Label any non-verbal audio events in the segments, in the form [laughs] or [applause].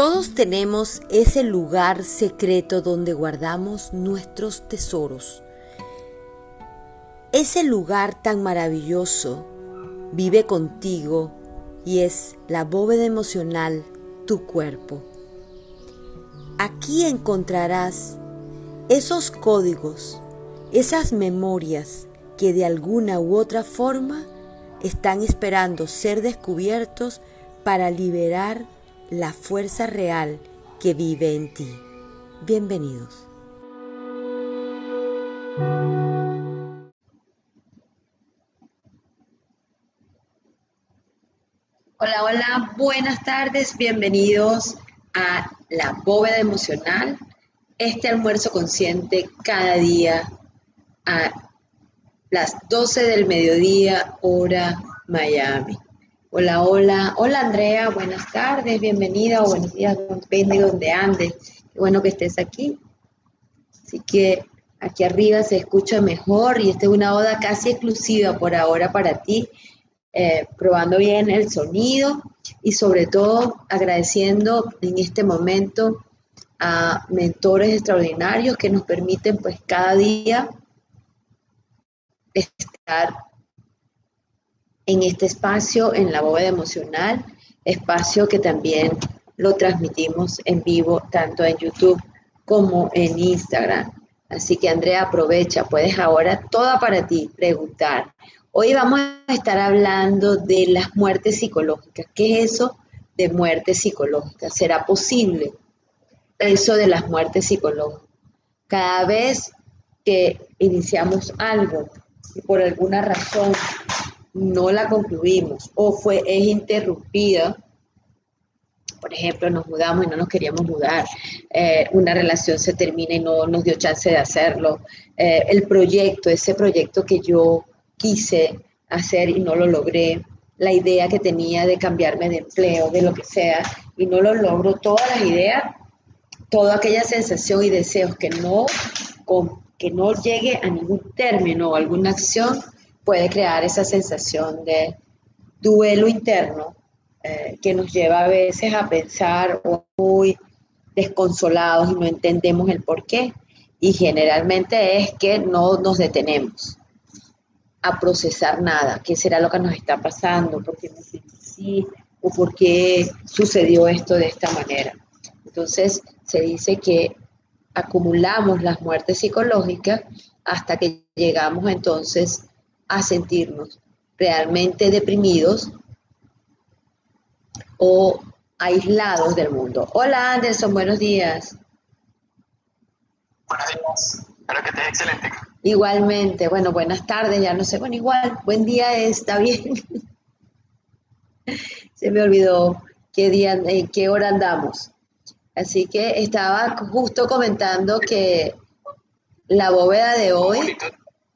Todos tenemos ese lugar secreto donde guardamos nuestros tesoros. Ese lugar tan maravilloso vive contigo y es la bóveda emocional tu cuerpo. Aquí encontrarás esos códigos, esas memorias que de alguna u otra forma están esperando ser descubiertos para liberar la fuerza real que vive en ti. Bienvenidos. Hola, hola, buenas tardes, bienvenidos a la bóveda emocional, este almuerzo consciente cada día a las 12 del mediodía, hora Miami. Hola, hola, hola Andrea, buenas tardes, bienvenida o buenos días, depende de donde andes. Qué bueno que estés aquí. Así que aquí arriba se escucha mejor y esta es una oda casi exclusiva por ahora para ti, eh, probando bien el sonido y sobre todo agradeciendo en este momento a mentores extraordinarios que nos permiten pues cada día estar en este espacio, en la bóveda emocional, espacio que también lo transmitimos en vivo tanto en YouTube como en Instagram. Así que Andrea, aprovecha, puedes ahora toda para ti preguntar. Hoy vamos a estar hablando de las muertes psicológicas. ¿Qué es eso de muerte psicológica? ¿Será posible eso de las muertes psicológicas? Cada vez que iniciamos algo y por alguna razón no la concluimos o fue, es interrumpida, por ejemplo, nos mudamos y no nos queríamos mudar, eh, una relación se termina y no nos dio chance de hacerlo, eh, el proyecto, ese proyecto que yo quise hacer y no lo logré, la idea que tenía de cambiarme de empleo, de lo que sea, y no lo logro, todas las ideas, toda aquella sensación y deseos que no, que no llegue a ningún término o alguna acción, puede crear esa sensación de duelo interno eh, que nos lleva a veces a pensar muy desconsolados y no entendemos el por qué. Y generalmente es que no nos detenemos a procesar nada, qué será lo que nos está pasando, por qué me siento o por qué sucedió esto de esta manera. Entonces se dice que acumulamos las muertes psicológicas hasta que llegamos entonces a sentirnos realmente deprimidos o aislados del mundo. Hola Anderson, buenos días. Buenos días, espero que estés excelente. Igualmente, bueno, buenas tardes, ya no sé, bueno, igual, buen día está bien. [laughs] Se me olvidó qué día, en qué hora andamos. Así que estaba justo comentando que la bóveda de hoy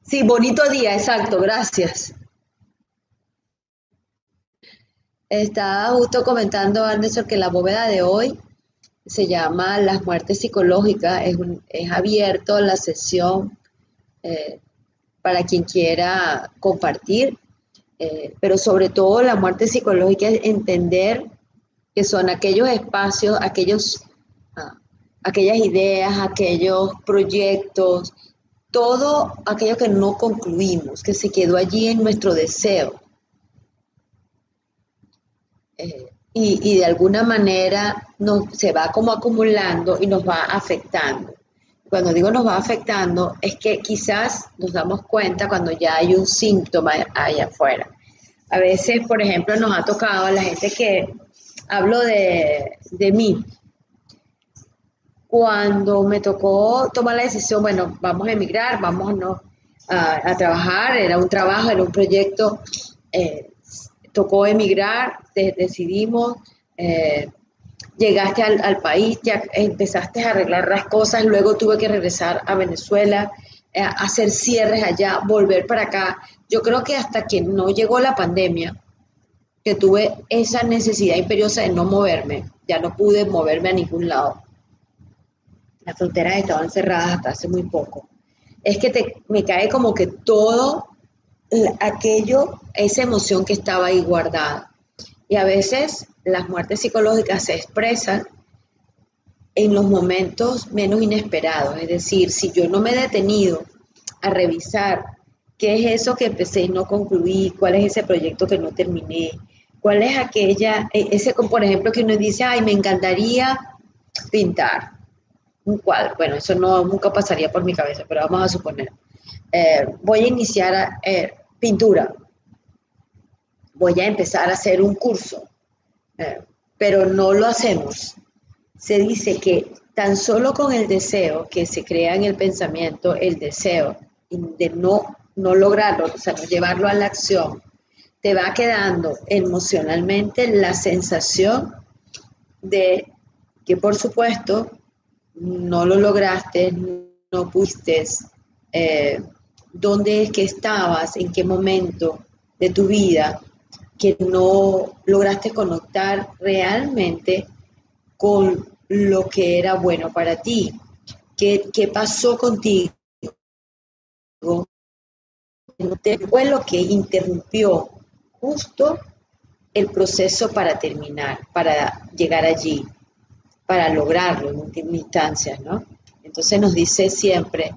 Sí, bonito día, exacto, gracias. Estaba justo comentando, Anderson, que la bóveda de hoy se llama Las muertes psicológicas, es, es abierto la sesión eh, para quien quiera compartir, eh, pero sobre todo la muerte psicológica es entender que son aquellos espacios, aquellos, ah, aquellas ideas, aquellos proyectos, todo aquello que no concluimos, que se quedó allí en nuestro deseo. Eh, y, de alguna manera se va como acumulando y nos va afectando. Cuando digo nos va afectando, es que quizás nos damos cuenta cuando ya hay un síntoma allá afuera. A veces, por ejemplo, nos ha tocado a la gente que hablo de, de mí, cuando me tocó tomar la decisión, bueno, vamos a emigrar, vamos a, trabajar, era un trabajo, era un proyecto, eh, tocó emigrar, decidimos, eh, llegaste al, país, ya empezaste a arreglar las cosas, luego tuve que regresar a Venezuela, eh, hacer cierres allá, volver para acá. Yo creo que hasta que no llegó la pandemia, que tuve esa necesidad imperiosa de no moverme, ya no pude moverme a ningún lado las fronteras estaban cerradas hasta hace muy poco. Es que te, me cae como que todo aquello, esa emoción que estaba ahí guardada. Y a veces las muertes psicológicas se expresan en los momentos menos inesperados. Es decir, si yo no me he detenido a revisar qué es eso que empecé y no concluí, cuál es ese proyecto que no terminé, cuál es aquella, e, ese, por ejemplo, que uno dice, ay, me encantaría pintar un cuadro. Bueno, eso no, nunca pasaría por mi cabeza, pero vamos a suponer. Eh, voy a iniciar eh, pintura, voy a empezar a hacer un curso, eh, pero no lo hacemos se dice que tan solo con el deseo que se crea en el pensamiento, el deseo de no, no lograrlo, o sea, no llevarlo a la acción, te va quedando emocionalmente la sensación de que por supuesto no lo lograste, no pudiste, eh, dónde es que estabas, en qué momento de tu vida que no lograste conectar realmente con lo que era bueno para ti. ¿Qué, qué pasó contigo? Fue lo que interrumpió justo el proceso para terminar, para llegar allí, para lograrlo en última instancia, ¿no? Entonces nos dice siempre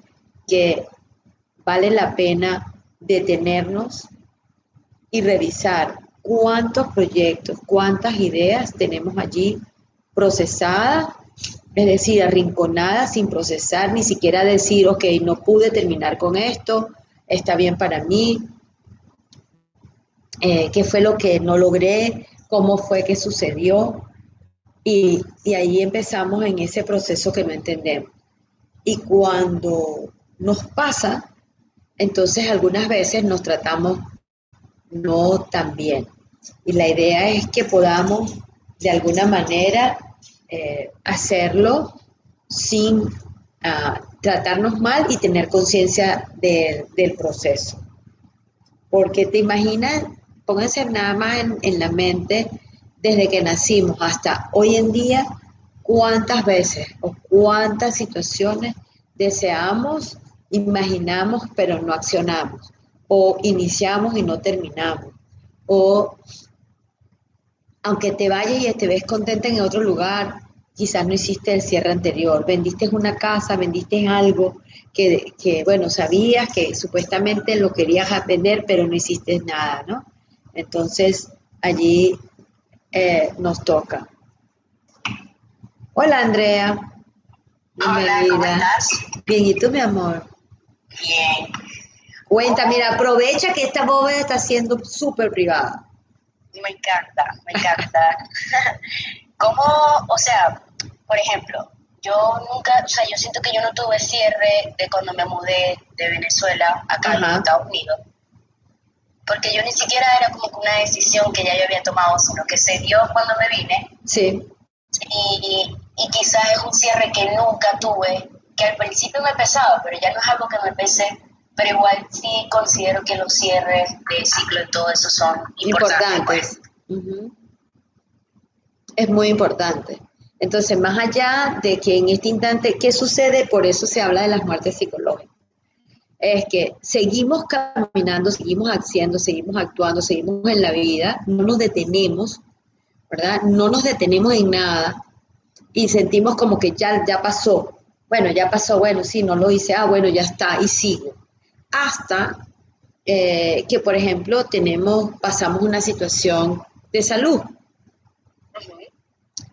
que vale la pena detenernos y revisar cuántos proyectos, cuántas ideas tenemos allí procesada, es decir, arrinconada, sin procesar, ni siquiera decir, ok, no pude terminar con esto, está bien para mí, eh, qué fue lo que no logré, cómo fue que sucedió. Y, ahí empezamos en ese proceso que no entendemos. Y cuando nos pasa, entonces algunas veces nos tratamos no tan bien. Y la idea es que podamos de alguna manera eh, hacerlo sin ah, tratarnos mal y tener conciencia del proceso. Porque te imaginas, pónganse nada más en, la mente, desde que nacimos hasta hoy en día, cuántas veces o cuántas situaciones deseamos, imaginamos, pero no accionamos, o iniciamos y no terminamos, o aunque te vayas y te ves contenta en otro lugar, quizás no hiciste el cierre anterior, vendiste una casa, vendiste algo que, bueno, sabías que supuestamente lo querías vender, pero no hiciste nada, ¿no? Entonces, allí eh, nos toca. Hola, Andrea. Hola, ¿cómo estás? Bien, ¿y tú, mi amor? Bien. Cuenta, mira, aprovecha que esta bóveda está siendo súper privada me encanta, me encanta. [laughs] ¿Cómo, o sea, por ejemplo, yo nunca, o sea, yo siento que yo no tuve cierre de cuando me mudé de Venezuela acá en Estados Unidos, porque yo ni siquiera era como que una decisión que ya yo había tomado, sino que se dio cuando me vine. Sí. Y, y quizás es un cierre que nunca tuve, que al principio me pesaba, pero ya no es algo que me pese pero igual sí considero que los cierres de ciclo y todo eso son importantes. Es muy importante. Entonces, más allá de que en este instante, ¿qué sucede? Por eso se habla de las muertes psicológicas. Es que seguimos caminando, seguimos haciendo, seguimos actuando, seguimos en la vida, no nos detenemos, ¿verdad? No nos detenemos en nada y sentimos como que ya, ya pasó. Bueno, ya pasó, bueno, sí, no lo hice, ah, bueno, ya está, y sigo hasta eh, que, por ejemplo, tenemos, pasamos una situación de salud.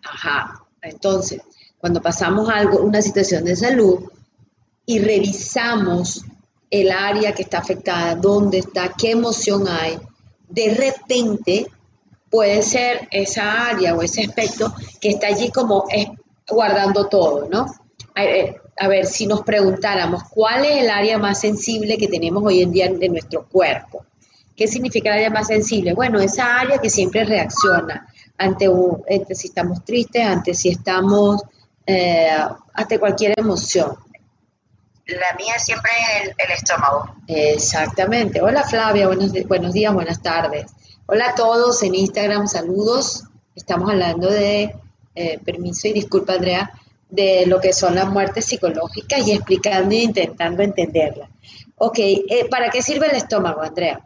Ajá. Entonces, cuando pasamos algo, una situación de salud y revisamos el área que está afectada, dónde está, qué emoción hay, de repente puede ser esa área o ese aspecto que está allí como guardando todo, ¿no? Eh, a ver, si nos preguntáramos cuál es el área más sensible que tenemos hoy en día de nuestro cuerpo. ¿Qué significa el área más sensible? Bueno, esa área que siempre reacciona ante, si estamos tristes, ante si estamos, eh, ante cualquier emoción. La mía siempre es el, estómago. Exactamente. Hola Flavia, buenos, buenos días, buenas tardes. Hola a todos en Instagram, saludos. Estamos hablando de, eh, permiso y disculpa Andrea, de lo que son las muertes psicológicas y explicando e intentando entenderlas. Ok, eh, ¿para qué sirve el estómago, Andrea?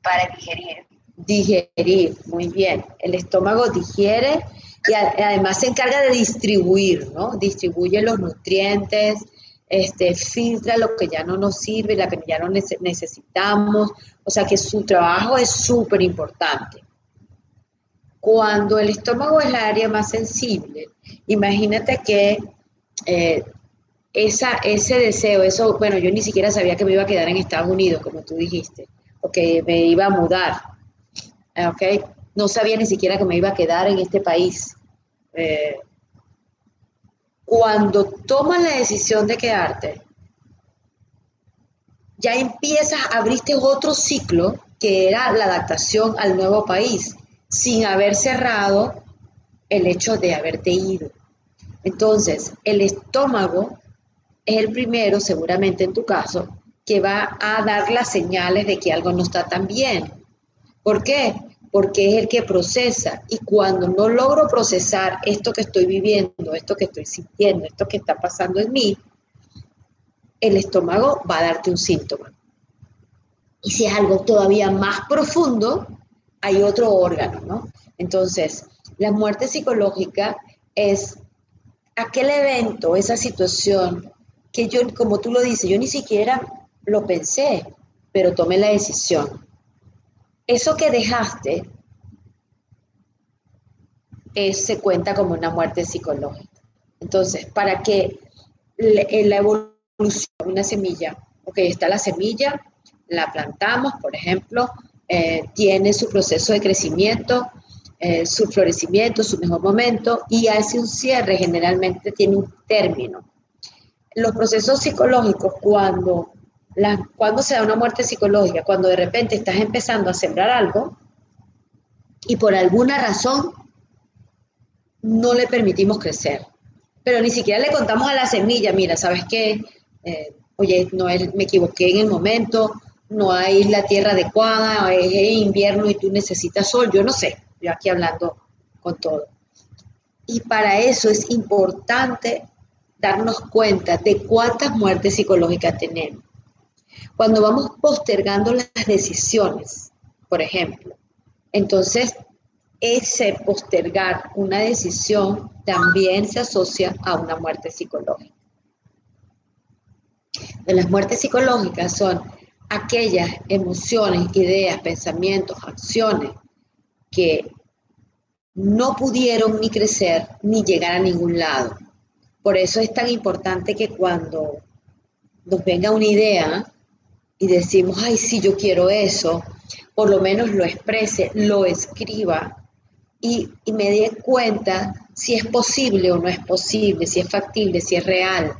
Para digerir. Digerir, muy bien. El estómago digiere y además se encarga de distribuir, ¿no? Distribuye los nutrientes, este, filtra lo que ya no nos sirve, la que ya no necesitamos, o sea que su trabajo es súper importante. Cuando el estómago es la área más sensible, imagínate que eh, esa, ese deseo, eso, bueno, yo ni siquiera sabía que me iba a quedar en Estados Unidos, como tú dijiste, o que me iba a mudar, ¿ok? No sabía ni siquiera que me iba a quedar en este país. Eh, cuando tomas la decisión de quedarte, ya empiezas, abriste otro ciclo que era la adaptación al nuevo país, sin haber cerrado el hecho de haberte ido. Entonces, el estómago es el primero, seguramente en tu caso, que va a dar las señales de que algo no está tan bien. ¿Por qué? Porque es el que procesa. Y cuando no logro procesar esto que estoy viviendo, esto que estoy sintiendo, esto que está pasando en mí, el estómago va a darte un síntoma. Y si es algo todavía más profundo, hay otro órgano, ¿no? Entonces, la muerte psicológica es aquel evento, esa situación que yo, como tú lo dices, yo ni siquiera lo pensé, pero tomé la decisión eso que dejaste se cuenta como una muerte psicológica. Entonces, para que la evolución una semilla, ok, está la semilla, la plantamos, por ejemplo, eh, tiene su proceso de crecimiento, eh, su florecimiento, su mejor momento, y hace un cierre, generalmente tiene un término. Los procesos psicológicos, cuando cuando se da una muerte psicológica, cuando de repente estás empezando a sembrar algo y por alguna razón no le permitimos crecer. Pero ni siquiera le contamos a la semilla, mira, ¿sabes qué? Eh, oye, no me equivoqué en el momento, no hay la tierra adecuada, es invierno y tú necesitas sol, yo no sé, yo aquí hablando con todo. Y para eso es importante darnos cuenta de cuántas muertes psicológicas tenemos. Cuando vamos postergando las decisiones, por ejemplo, entonces ese postergar una decisión también se asocia a una muerte psicológica. Las muertes psicológicas son aquellas emociones, ideas, pensamientos, acciones que no pudieron ni crecer ni llegar a ningún lado. Por eso es tan importante que cuando nos venga una idea, y decimos, ay, sí, yo quiero eso, por lo menos lo exprese, lo escriba y, me dé cuenta si es posible o no es posible, si es factible, si es real.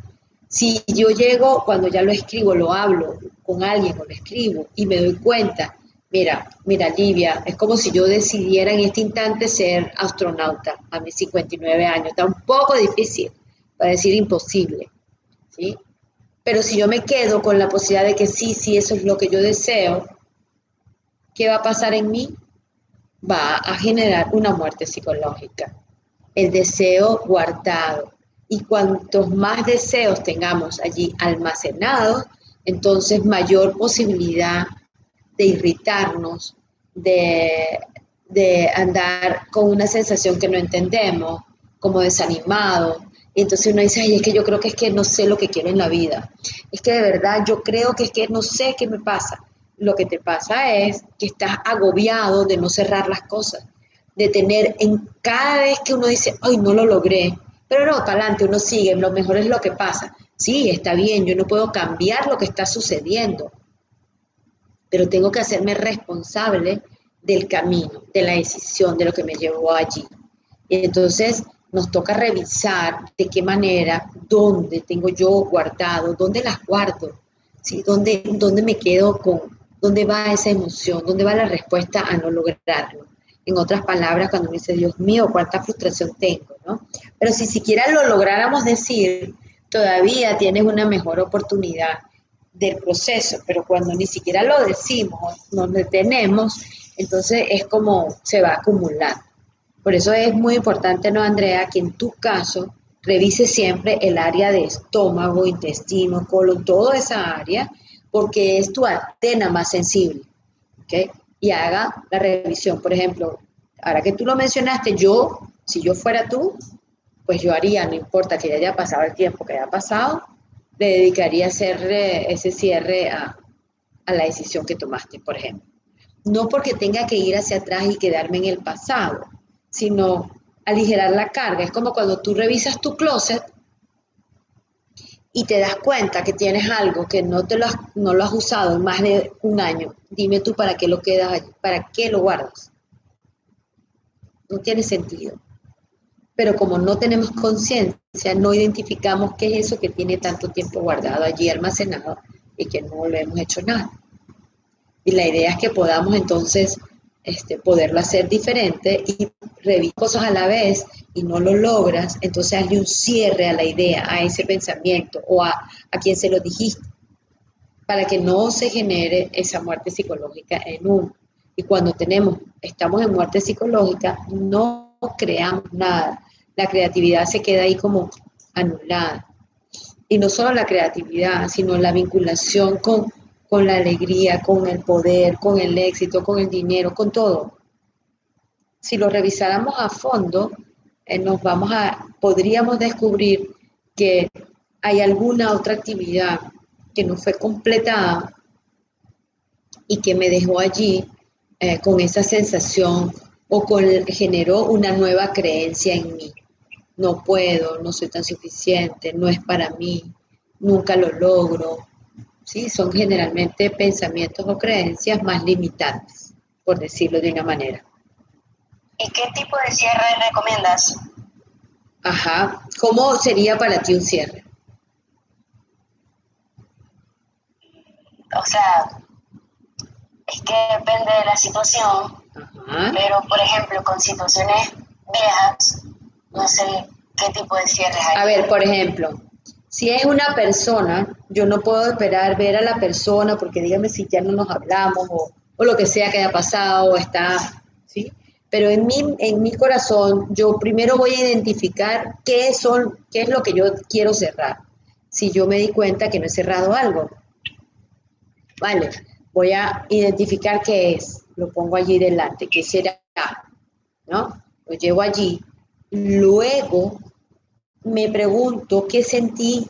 Si yo llego, cuando ya lo escribo, lo hablo con alguien o lo escribo y me doy cuenta, mira, mira, Livia, es como si yo decidiera en este instante ser astronauta a mis 59 años. Está un poco difícil, para decir imposible. ¿sí? Pero si yo me quedo con la posibilidad de que sí, sí, eso es lo que yo deseo, ¿qué va a pasar en mí? Va a generar una muerte psicológica. El deseo guardado. Y cuantos más deseos tengamos allí almacenados, entonces mayor posibilidad de irritarnos, de, de andar con una sensación que no entendemos, como desanimado, y entonces uno dice, ay, es que yo creo que es que no sé lo que quiero en la vida. Es que de verdad yo creo que es que no sé qué me pasa. Lo que te pasa es que estás agobiado de no cerrar las cosas, de tener en cada vez que uno dice, ay, no lo logré, pero no, para adelante, uno sigue, lo mejor es lo que pasa. Sí, está bien, yo no puedo cambiar lo que está sucediendo, pero tengo que hacerme responsable del camino, de la decisión, de lo que me llevó allí. Y entonces nos toca revisar de qué manera, dónde tengo yo guardado, dónde las guardo, ¿sí? ¿Dónde, dónde me quedo con, dónde va esa emoción, dónde va la respuesta a no lograrlo. En otras palabras, cuando me dice, Dios mío, cuánta frustración tengo, ¿no? Pero si siquiera lo lográramos decir, todavía tienes una mejor oportunidad del proceso, pero cuando ni siquiera lo decimos, nos detenemos, entonces es como se va acumulando. Por eso es muy importante, ¿no, Andrea, que en tu caso revise siempre el área de estómago, intestino, colon, toda esa área, porque es tu antena más sensible. ¿ok? Y haga la revisión. Por ejemplo, ahora que tú lo mencionaste, yo Si yo fuera tú, pues yo haría, no importa que ya haya pasado el tiempo que haya pasado, le dedicaría a hacer eh, ese cierre a la decisión que tomaste, por ejemplo. No porque tenga que ir hacia atrás y quedarme en el pasado, sino aligerar la carga. Es como cuando tú revisas tu closet y te das cuenta que tienes algo que no, te lo has, no lo has usado en más de un año. Dime tú para qué lo quedas allí, para qué lo guardas. No tiene sentido. Pero como no tenemos conciencia, no identificamos qué es eso que tiene tanto tiempo guardado allí almacenado y que no le hemos hecho nada. Y la idea es que podamos entonces este, poderlo hacer diferente y revisar cosas a la vez y no lo logras, entonces hazle un cierre a la idea, a ese pensamiento o a, a quien se lo dijiste, para que no se genere esa muerte psicológica en uno. Y cuando tenemos, estamos en muerte psicológica, no creamos nada. La creatividad se queda ahí como anulada y no solo la creatividad, sino la vinculación con, con la alegría, con el poder, con el éxito, con el dinero, con todo. Si lo revisáramos a fondo, eh, nos vamos a, podríamos descubrir que hay alguna otra actividad que no fue completada y que me dejó allí eh, con esa sensación o con, generó una nueva creencia en mí no puedo, no soy tan suficiente, no es para mí, nunca lo logro. ¿Sí? Son generalmente pensamientos o creencias más limitantes, por decirlo de una manera. ¿Y qué tipo de cierre recomiendas? Ajá, ¿cómo sería para ti un cierre? O sea, es que depende de la situación, pero por ejemplo, con situaciones viejas, no sé qué tipo de cierre hay. A ver, por ejemplo, si es una persona, yo no puedo esperar ver a la persona porque dígame si ya no nos hablamos o, lo que sea que haya pasado o está, ¿sí? Pero en mi, en mi corazón, yo primero voy a identificar qué, son, qué es lo que yo quiero cerrar. Si yo me di cuenta que no he cerrado algo, vale, voy a identificar qué es, lo pongo allí delante, qué será, ¿no? Lo llevo allí Luego me pregunto qué sentí,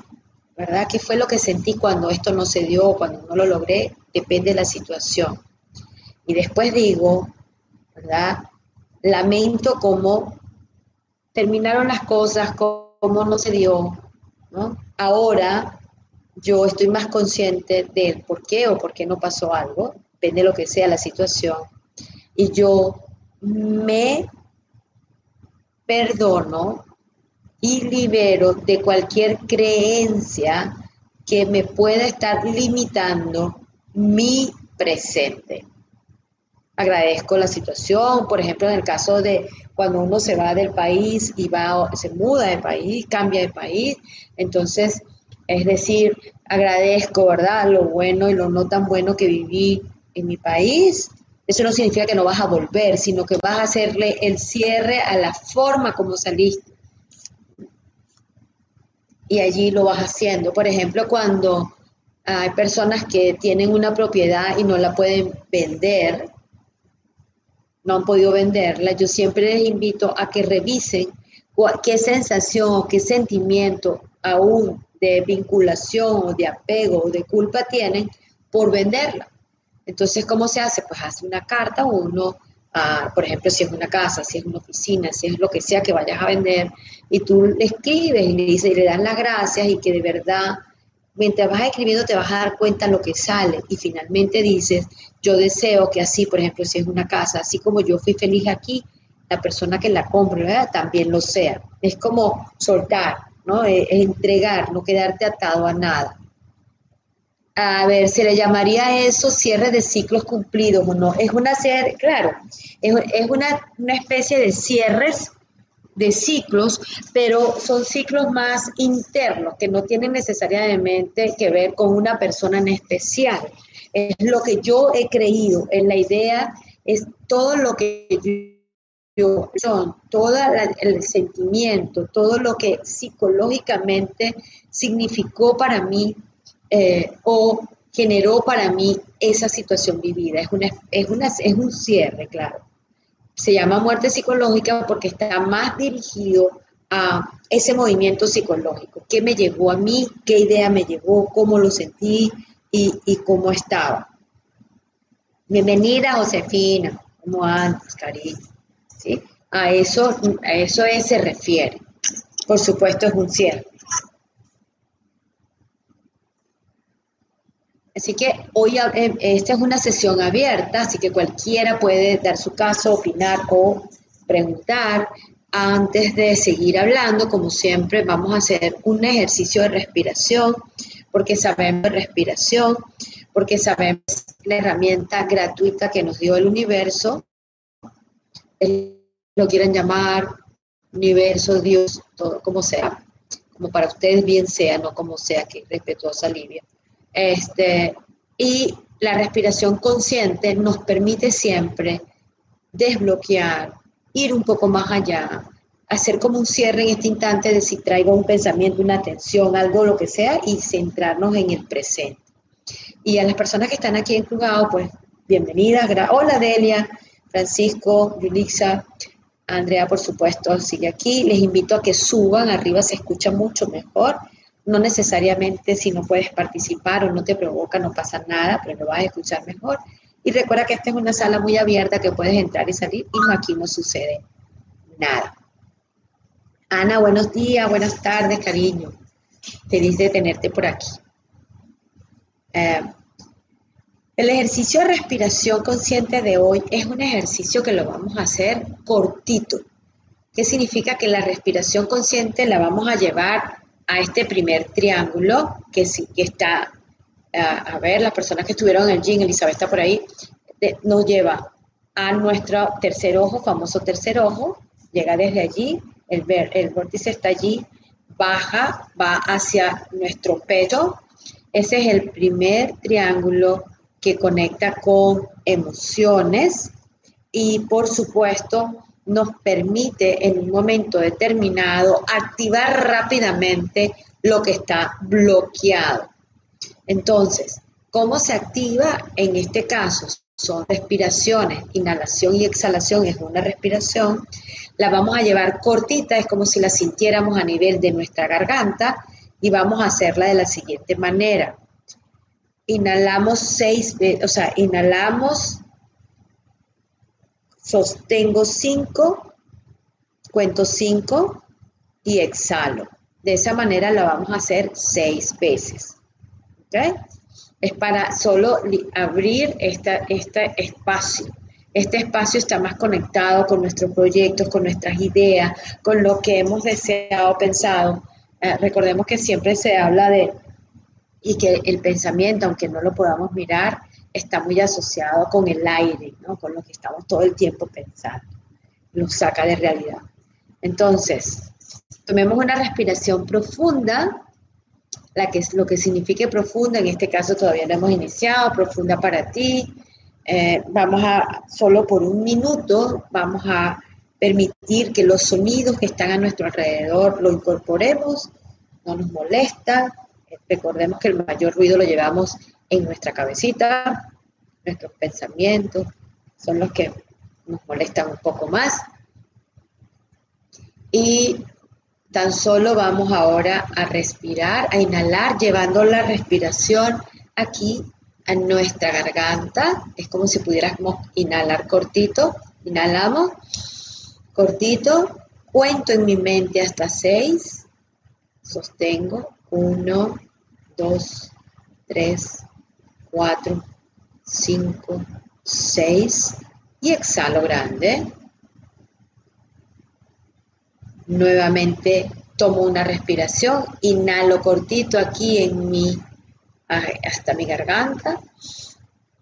¿verdad? ¿Qué fue lo que sentí cuando esto no se dio, cuando no lo logré? Depende de la situación. Y después digo, ¿verdad? Lamento cómo terminaron las cosas, cómo no se dio. Ahora yo estoy más consciente del por qué o por qué no pasó algo, depende de lo que sea la situación, y yo me perdono y libero de cualquier creencia que me pueda estar limitando mi presente. Agradezco la situación, por ejemplo, en el caso de cuando uno se va del país y va, se muda de país, cambia de país, entonces, es decir, agradezco, ¿verdad?, lo bueno y lo no tan bueno que viví en mi país eso no significa que no vas a volver, sino que vas a hacerle el cierre a la forma como saliste. Y allí lo vas haciendo. Por ejemplo, cuando hay personas que tienen una propiedad y no la pueden vender, no han podido venderla, yo siempre les invito a que revisen qué sensación qué sentimiento aún de vinculación o de apego o de culpa tienen por venderla. Entonces, ¿cómo se hace? Pues hace una carta o uno, por ejemplo, si es una casa, si es una oficina, si es lo que sea que vayas a vender, y tú le escribes y le dices y le das las gracias y que de verdad, mientras vas escribiendo te vas a dar cuenta lo que sale y finalmente dices, yo deseo que así, por ejemplo, si es una casa, así como yo fui feliz aquí, la persona que la compra también lo sea. Es como soltar, ¿no? es entregar, no quedarte atado a nada a ver, ¿se le llamaría eso cierre de ciclos cumplidos o no? Es una serie, claro, es, una, una, especie de cierres de ciclos, pero son ciclos más internos, que no tienen necesariamente que ver con una persona en especial. Es lo que yo he creído, en la idea es todo lo que yo son, todo el sentimiento, todo lo que psicológicamente significó para mí eh, o generó para mí esa situación vivida. Es, una, es, es un cierre, claro. Se llama muerte psicológica porque está más dirigido a ese movimiento psicológico. ¿Qué me llevó a mí? ¿Qué idea me llevó? ¿Cómo lo sentí? ¿Y, cómo estaba? Bienvenida, Josefina. ¿Cómo andas, cariño? ¿Sí? A eso, a eso se refiere. Por supuesto, es un cierre. Así que hoy eh, esta es una sesión abierta, así que cualquiera puede dar su caso, opinar o preguntar. Antes de seguir hablando, como siempre, vamos a hacer un ejercicio de respiración, porque sabemos respiración, porque sabemos la herramienta gratuita que nos dio el universo, lo quieran llamar universo, Dios, todo como sea, como para ustedes bien sea, no como sea, que respetuosa Livia. Este, y la respiración consciente nos permite siempre desbloquear, ir un poco más allá, hacer como un cierre en este instante de si traigo un pensamiento, una atención, algo, lo que sea, y centrarnos en el presente. Y a las personas que están aquí en Clubado, pues bienvenidas. Hola Delia, Francisco, Yulisa, Andrea, por supuesto, sigue aquí. Les invito a que suban, arriba se escucha mucho mejor no necesariamente si no puedes participar o no te provoca, no pasa nada, pero lo vas a escuchar mejor. Y recuerda que esta es una sala muy abierta que puedes entrar y salir y aquí no sucede nada. Ana, buenos días, buenas tardes, cariño. Feliz de tenerte por aquí. Eh, el ejercicio de respiración consciente de hoy es un ejercicio que lo vamos a hacer cortito. ¿Qué significa que la respiración consciente la vamos a llevar a este primer triángulo que, que está, a ver, las personas que estuvieron en el gym, Elizabeth está por ahí, nos lleva a nuestro tercer ojo, famoso tercer ojo, llega desde allí, el, el vórtice está allí, baja, va hacia nuestro pecho. Ese es el primer triángulo que conecta con emociones y por supuesto nos permite en un momento determinado activar rápidamente lo que está bloqueado. Entonces, ¿cómo se activa? En este caso son respiraciones, inhalación y exhalación es una respiración. La vamos a llevar cortita, es como si la sintiéramos a nivel de nuestra garganta y vamos a hacerla de la siguiente manera. Inhalamos seis veces, o sea, inhalamos Sostengo 5, cuento 5 y exhalo. De esa manera la vamos a hacer seis veces. Es para solo abrir este espacio. Este espacio está más conectado con nuestros proyectos, con nuestras ideas, con lo que hemos deseado, pensado. Eh, recordemos que siempre se habla de, y que el pensamiento, aunque no lo podamos mirar, está muy asociado con el aire, ¿no? con lo que estamos todo el tiempo pensando. Lo saca de realidad. Entonces, tomemos una respiración profunda, la que lo que signifique profunda, en este caso todavía no hemos iniciado, profunda para ti. Eh, vamos a, solo por un minuto, vamos a permitir que los sonidos que están a nuestro alrededor lo incorporemos, no nos molesta. Recordemos que el mayor ruido lo llevamos en nuestra cabecita, nuestros pensamientos son los que nos molestan un poco más. Y tan solo vamos ahora a respirar, a inhalar, llevando la respiración aquí a nuestra garganta. Es como si pudiéramos inhalar cortito. Inhalamos, cortito. Cuento en mi mente hasta seis. Sostengo. Uno, dos, tres, 4, 5, 6 y exhalo grande. Nuevamente tomo una respiración, inhalo cortito aquí en mi, hasta mi garganta,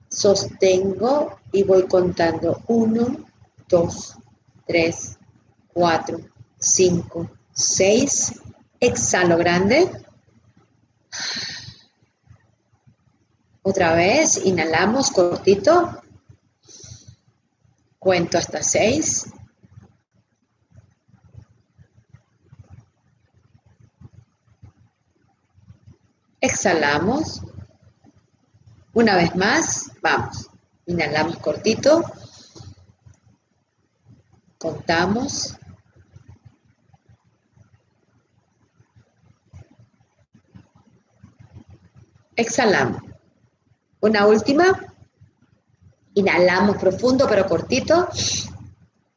sostengo y voy contando 1, 2, 3, 4, 5, 6, exhalo grande. Otra vez, inhalamos cortito. Cuento hasta seis. Exhalamos. Una vez más, vamos. Inhalamos cortito. Contamos. Exhalamos. Una última. Inhalamos profundo pero cortito.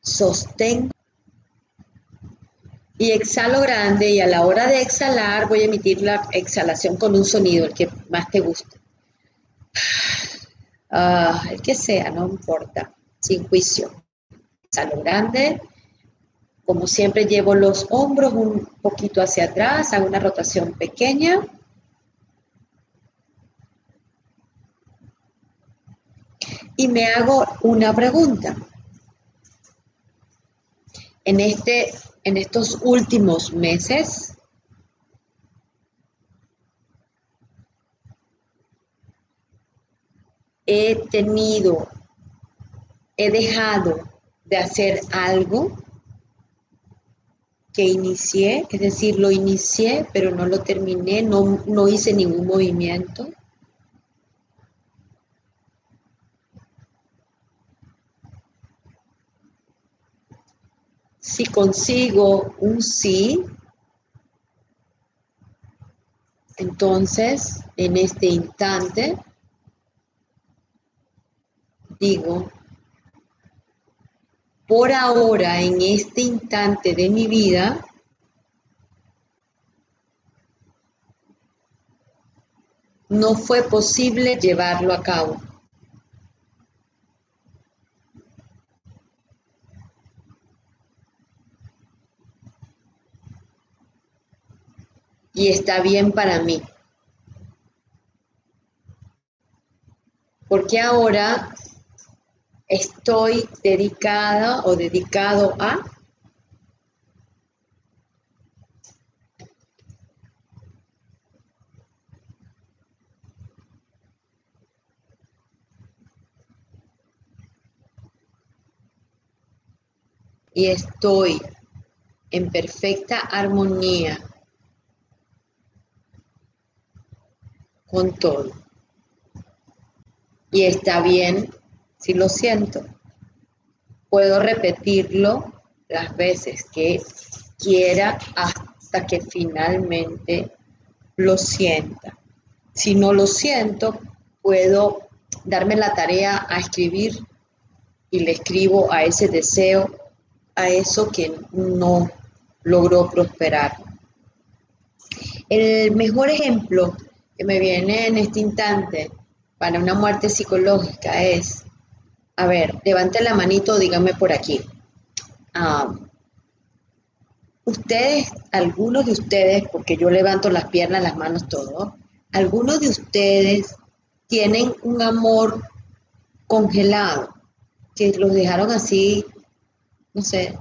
Sostén. Y exhalo grande y a la hora de exhalar voy a emitir la exhalación con un sonido, el que más te guste. Ah, el que sea, no importa, sin juicio. Exhalo grande. Como siempre llevo los hombros un poquito hacia atrás, hago una rotación pequeña. Y me hago una pregunta. En, este, en estos últimos meses, he tenido, he dejado de hacer algo que inicié, es decir, lo inicié, pero no lo terminé, no, no hice ningún movimiento. Si consigo un sí, entonces en este instante digo, por ahora, en este instante de mi vida, no fue posible llevarlo a cabo. Y está bien para mí. Porque ahora estoy dedicada o dedicado a y estoy en perfecta armonía con todo. Y está bien si lo siento, puedo repetirlo las veces que quiera hasta que finalmente lo sienta. Si no lo siento, puedo darme la tarea a escribir y le escribo a ese deseo, a eso que no logró prosperar. El mejor ejemplo que me viene en este instante para una muerte psicológica es a ver, levante la manito, dígame por aquí. Ustedes, algunos de ustedes, porque yo levanto las piernas, las manos, todo, algunos de ustedes tienen un amor congelado, que los dejaron así, no sé,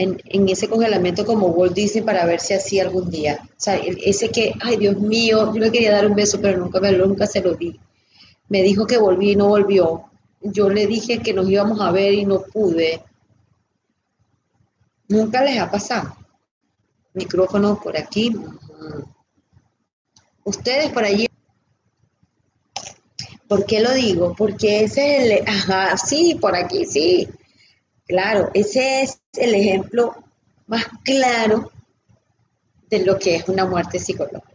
en, en, ese congelamiento como Walt Disney para ver si así algún día. O sea, ese que, ay Dios mío, yo le quería dar un beso, pero nunca, me, nunca se lo di. Me dijo que volví y no volvió yo le dije que nos íbamos a ver y no pude. Nunca les ha pasado. Micrófono por aquí. Ustedes por allí. ¿Por qué lo digo? Porque ese es el... Ajá, sí, por aquí, sí. Claro, ese es el ejemplo más claro de lo que es una muerte psicológica.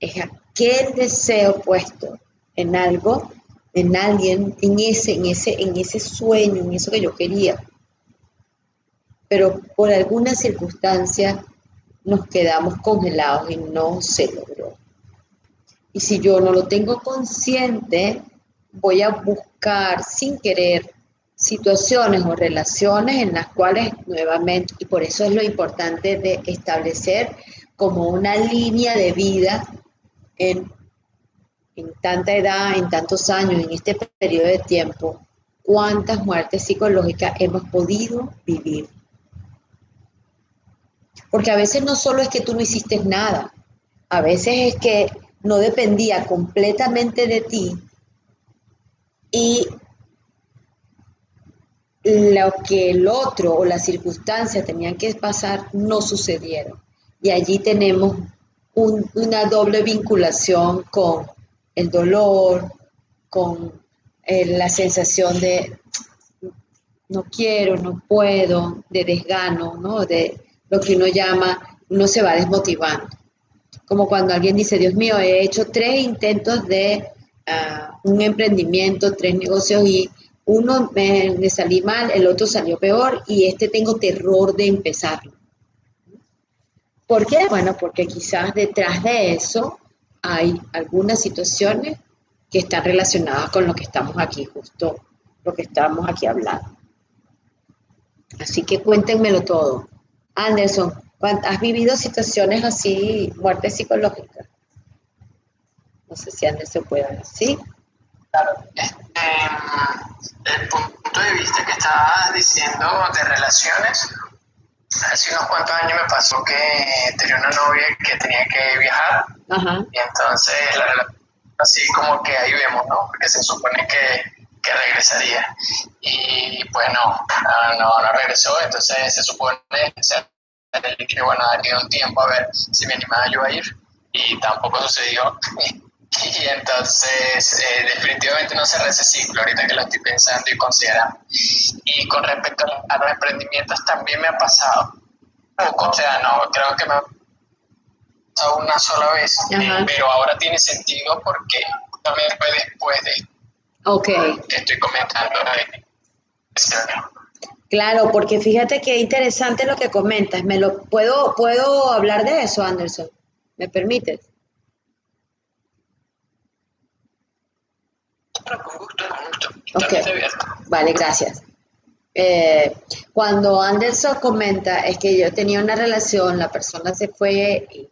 Es aquel deseo puesto en algo en alguien, en ese, en ese, en ese sueño, en eso que yo quería. Pero por alguna circunstancia nos quedamos congelados y no se logró. Y si yo no lo tengo consciente, voy a buscar sin querer situaciones o relaciones en las cuales nuevamente, y por eso es lo importante de establecer como una línea de vida en en tanta edad, en tantos años, en este periodo de tiempo, cuántas muertes psicológicas hemos podido vivir. Porque a veces no solo es que tú no hiciste nada, a veces es que no dependía completamente de ti y lo que el otro o las circunstancias tenían que pasar no sucedieron. Y allí tenemos una doble vinculación con el dolor, con eh, la sensación de no quiero, no puedo, de desgano, ¿no? De lo que uno llama, uno se va desmotivando. Como cuando alguien dice, Dios mío, he hecho tres intentos de ah, un emprendimiento, tres negocios y uno me, salí mal, el otro salió peor y este tengo terror de empezarlo. ¿Por qué? Bueno, porque quizás detrás de eso hay algunas situaciones que están relacionadas con lo que estamos aquí, justo lo que estamos aquí hablando. Así que cuéntenmelo todo. Anderson, ¿has vivido situaciones así, muerte psicológica? No sé si Anderson puede ¿sí? Claro. Este, el punto de vista que estabas diciendo de relaciones, hace unos cuantos años me pasó que tenía una novia que tenía que viajar y entonces la relación así como que ahí vemos, ¿no? Porque se supone que, que regresaría y bueno, no, no, regresó, entonces se supone que bueno, daría un tiempo a ver si me animaba yo a ir y tampoco sucedió. Y entonces, eh, definitivamente no cerré ese ciclo ahorita que lo estoy pensando y considerando. Y con respecto a los emprendimientos, también me ha pasado. o sea, no, creo que me ha pasado una sola vez, eh, pero ahora tiene sentido porque también fue después de okay. que estoy comentando. Claro, porque fíjate qué interesante lo que comentas. Me lo puedo puedo hablar de eso, Anderson. ¿Me permites? Con gusto, con gusto. Vale, gracias. Eh, cuando Anderson comenta es que yo tenía una relación, la persona se fue, y,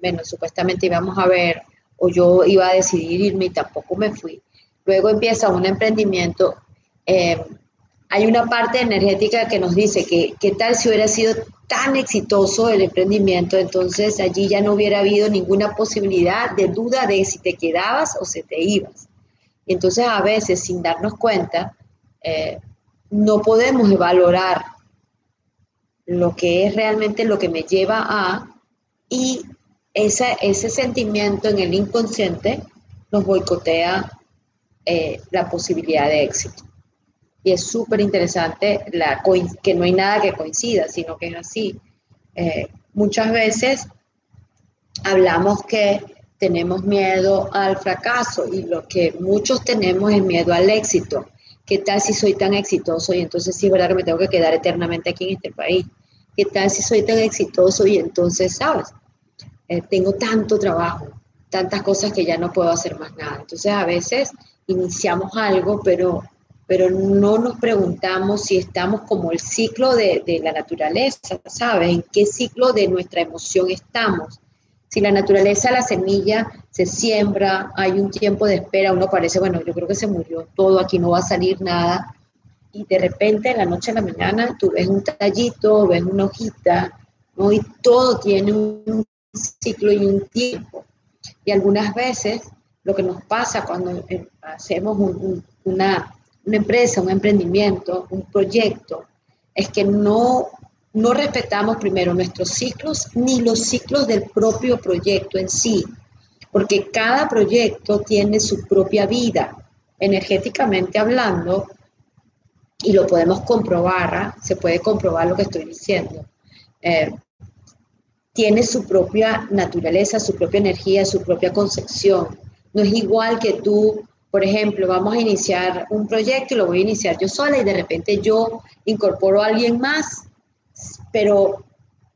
bueno, supuestamente íbamos a ver, o yo iba a decidir irme y tampoco me fui. Luego empieza un emprendimiento. Eh, hay una parte energética que nos dice que qué tal si hubiera sido tan exitoso el emprendimiento, entonces allí ya no hubiera habido ninguna posibilidad de duda de si te quedabas o se te ibas. Y entonces a veces sin darnos cuenta, eh, no podemos valorar lo que es realmente lo que me lleva a, y ese, ese sentimiento en el inconsciente nos boicotea eh, la posibilidad de éxito. Y es súper interesante que no hay nada que coincida, sino que es así. Eh, muchas veces hablamos que tenemos miedo al fracaso y lo que muchos tenemos es miedo al éxito. ¿Qué tal si soy tan exitoso y entonces sí verdad me tengo que quedar eternamente aquí en este país? ¿Qué tal si soy tan exitoso y entonces, sabes, eh, tengo tanto trabajo, tantas cosas que ya no puedo hacer más nada? Entonces a veces iniciamos algo, pero, pero no nos preguntamos si estamos como el ciclo de, de la naturaleza, ¿sabes? ¿En qué ciclo de nuestra emoción estamos? Si la naturaleza, la semilla se siembra, hay un tiempo de espera, uno parece, bueno, yo creo que se murió todo, aquí no va a salir nada, y de repente en la noche a la mañana tú ves un tallito, ves una hojita, ¿no? y todo tiene un ciclo y un tiempo. Y algunas veces lo que nos pasa cuando eh, hacemos una, una empresa, un emprendimiento, un proyecto, es que no no respetamos primero nuestros ciclos ni los ciclos del propio proyecto en sí, porque cada proyecto tiene su propia vida, energéticamente hablando, y lo podemos comprobar, ¿ah? se puede comprobar lo que estoy diciendo. Eh, tiene su propia naturaleza, su propia energía, su propia concepción. No es igual que tú, por ejemplo, vamos a iniciar un proyecto y lo voy a iniciar yo sola y de repente yo incorporo a alguien más pero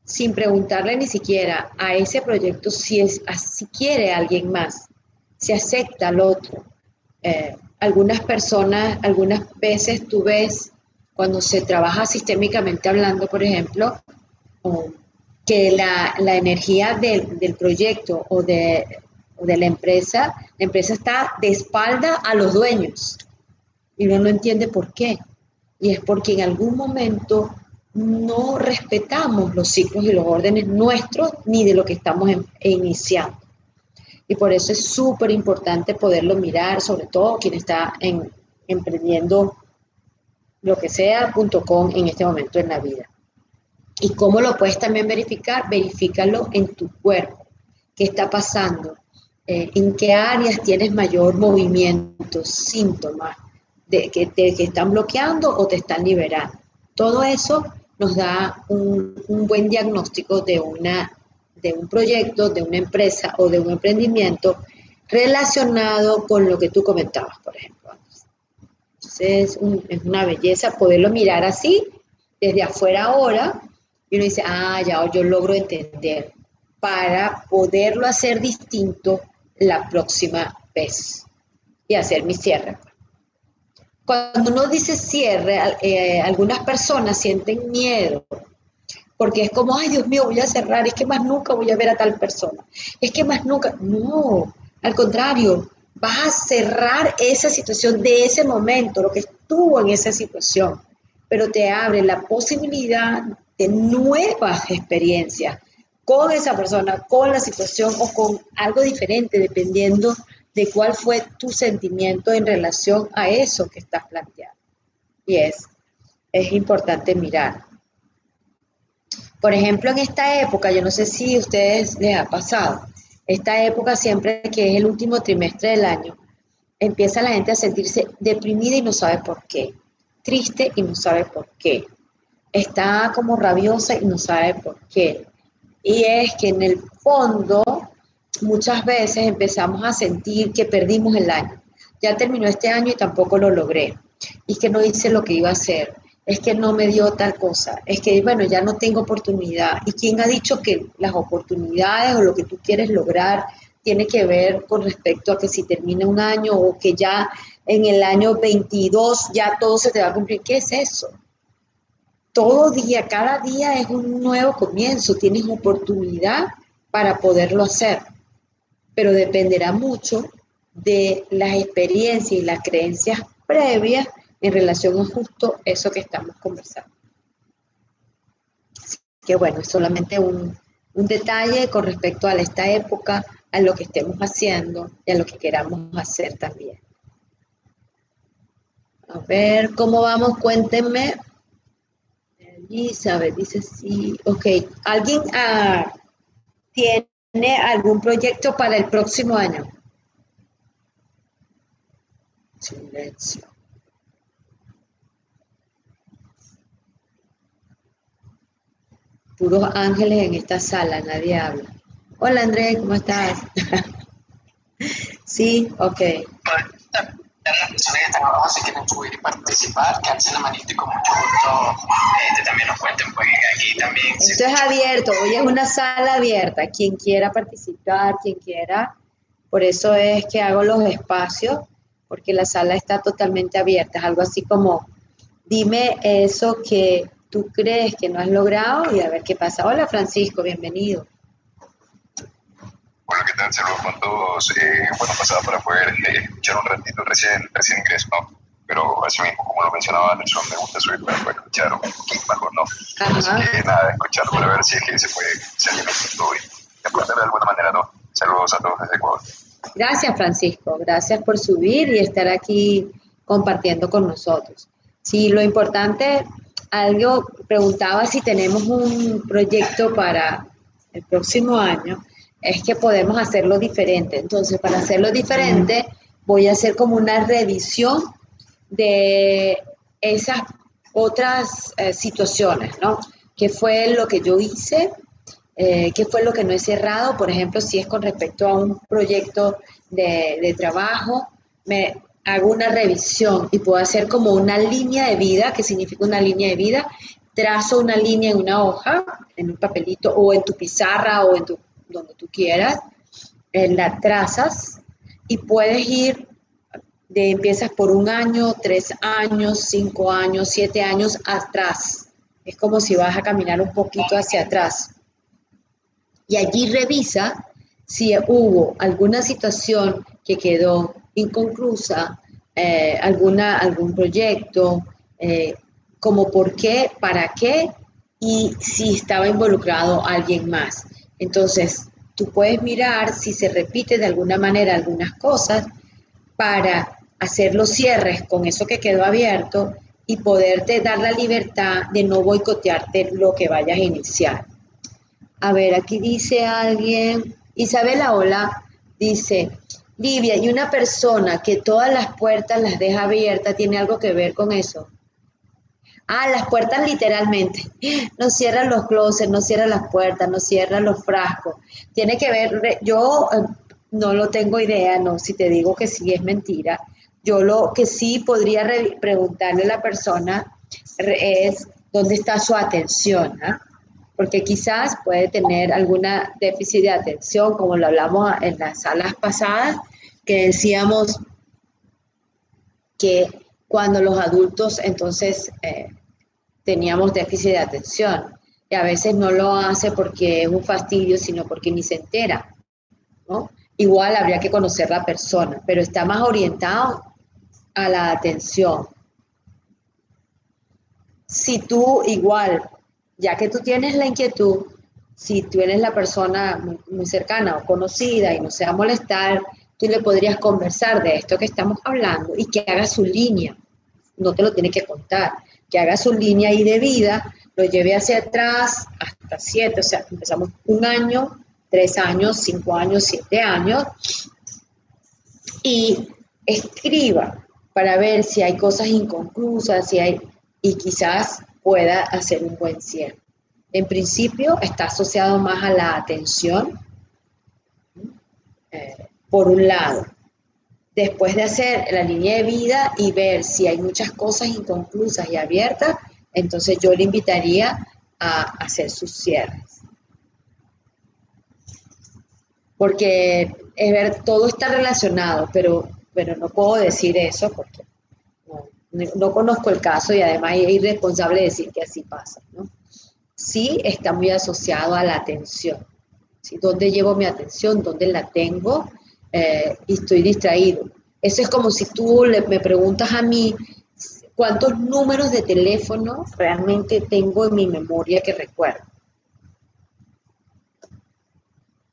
sin preguntarle ni siquiera a ese proyecto si, es, si quiere alguien más, si acepta al otro. Eh, algunas personas, algunas veces tú ves cuando se trabaja sistémicamente hablando, por ejemplo, que la, energía del, proyecto o de, o de la empresa, la empresa está de espalda a los dueños y uno no entiende por qué. Y es porque en algún momento no respetamos los ciclos y los órdenes nuestros ni de lo que estamos iniciando. Y por eso es súper importante poderlo mirar, sobre todo quien está en, emprendiendo lo que sea, punto com en este momento en la vida. ¿Y cómo lo puedes también verificar? Verifícalo en tu cuerpo. ¿Qué está pasando? Eh, ¿En qué áreas tienes mayor movimiento, síntomas? de que te que están bloqueando o te están liberando. Todo eso nos da un, buen diagnóstico de, una, de un proyecto, de una empresa o de un emprendimiento relacionado con lo que tú comentabas, por ejemplo. Entonces es, una belleza poderlo mirar así, desde afuera ahora, y uno dice, ah, ya yo logro entender, para poderlo hacer distinto la próxima vez y hacer mi cierre. Cuando uno dice cierre, eh, algunas personas sienten miedo, porque es como, ay Dios mío, voy a cerrar, es que más nunca voy a ver a tal persona, es que más nunca, no, al contrario, vas a cerrar esa situación de ese momento, lo que estuvo en esa situación, pero te abre la posibilidad de nuevas experiencias con esa persona, con la situación o con algo diferente, dependiendo de cuál fue tu sentimiento en relación a eso que estás planteando. Y es, es importante mirar. Por ejemplo, en esta época, yo no sé si a ustedes les ha pasado, esta época siempre que es el último trimestre del año, empieza la gente a sentirse deprimida y no sabe por qué, triste y no sabe por qué, está como rabiosa y no sabe por qué. Y es que en el fondo muchas veces empezamos a sentir que perdimos el año. Ya terminó este año y tampoco lo logré. Y que no hice lo que iba a hacer. Es que no me dio tal cosa. Es que, bueno, ya no tengo oportunidad. ¿Y quién ha dicho que las oportunidades o lo que tú quieres lograr tiene que ver con respecto a que si termina un año o que ya en el año 22 ya todo se te va a cumplir? ¿Qué es eso? Todo día, cada día es un nuevo comienzo. Tienes oportunidad para poderlo hacer pero dependerá mucho de las experiencias y las creencias previas en relación a justo eso que estamos conversando. Así que bueno, es solamente un, detalle con respecto a esta época, a lo que estemos haciendo y a lo que queramos hacer también. A ver, ¿cómo vamos? Cuéntenme. Elizabeth dice sí. Ok, ¿alguien ah, tiene ¿Tiene algún proyecto para el próximo año? Silencio. Puros ángeles en esta sala, nadie habla. Hola Andrés, ¿cómo estás? sí, ok las personas que están abajo si quieren subir y participar, que alcen la manito y con mucho gusto este, también nos cuenten, pues. Esto es abierto, hoy es una sala abierta, quien quiera participar, quien quiera, por eso es que hago los espacios, porque la sala está totalmente abierta, es algo así como, dime eso que tú crees que no has logrado y a ver qué pasa. Hola Francisco, bienvenido. Hola, ¿qué tal? Saludos con todos. Eh, bueno, pasaba para poder eh, escuchar un ratito, recién, recién ingreso. Pero así mismo, como lo mencionaba Anderson, me gusta subir para escuchar un poquito mejor, ¿no? Así que nada, escuchar para ver si es que se puede salir poquito y aprender de alguna manera, ¿no? Saludos a todos desde Ecuador. Gracias, Francisco. Gracias por subir y estar aquí compartiendo con nosotros. Sí, lo importante, algo preguntaba si tenemos un proyecto para el próximo año es que podemos hacerlo diferente. Entonces, para hacerlo diferente, voy a hacer como una revisión de esas otras eh, situaciones, ¿no? ¿Qué fue lo que yo hice? Eh, ¿Qué fue lo que no he cerrado? Por ejemplo, si es con respecto a un proyecto de, de trabajo, me hago una revisión y puedo hacer como una línea de vida, que significa una línea de vida, trazo una línea en una hoja, en un papelito o en tu pizarra o en donde tú quieras, la trazas y puedes ir de empiezas por un año, tres años, cinco años, siete años atrás. Es como si vas a caminar un poquito hacia atrás. Y allí revisa si hubo alguna situación que quedó inconclusa, eh, alguna, algún proyecto, eh, como por qué, para qué y si estaba involucrado alguien más. Entonces, tú puedes mirar si se repite de alguna manera algunas cosas para hacer los cierres con eso que quedó abierto y poderte dar la libertad de no boicotearte lo que vayas a iniciar. A ver, aquí dice alguien, Isabela Hola, dice, Livia, ¿y una persona que todas las puertas las deja abiertas tiene algo que ver con eso? Ah, las puertas literalmente. [gasps] No cierra los closets, no cierra las puertas, no cierra los frascos. Tiene que ver, yo eh, no lo tengo idea, no, si te digo que sí es mentira. Yo lo que sí podría preguntarle a la persona es dónde está su atención, ¿ah? porque quizás puede tener alguna déficit de atención, como lo hablamos en las salas pasadas, que decíamos que cuando los adultos entonces eh, teníamos déficit de atención, y a veces no lo hace porque es un fastidio, sino porque ni se entera, ¿no? Igual habría que conocer la persona, pero está más orientado a la atención. Si tú igual ya que tú tienes la inquietud, si tú eres la persona muy, cercana o conocida y no se va a molestar, tú le podrías conversar de esto que estamos hablando y que haga su línea. No te lo tiene que contar, que haga su línea ahí de vida, lo lleve hacia atrás hasta siete, o sea, empezamos un año, tres años, cinco años, siete años, y escriba para ver si hay cosas inconclusas, si hay, y quizás pueda hacer un buen cierre. En principio está asociado más a la atención, eh, por un lado. Después de hacer la línea de vida y ver si hay muchas cosas inconclusas y abiertas, entonces yo le invitaría a hacer sus cierres. Porque es ver, todo está relacionado, pero, pero no puedo decir eso porque no conozco el caso y además es irresponsable decir que así pasa. ¿no? Sí está muy asociado a la atención. ¿sí? ¿Dónde llevo mi atención? ¿Dónde la tengo? Eh, y estoy distraído. Eso es como si tú me preguntas a mí cuántos números de teléfono realmente tengo en mi memoria que recuerdo.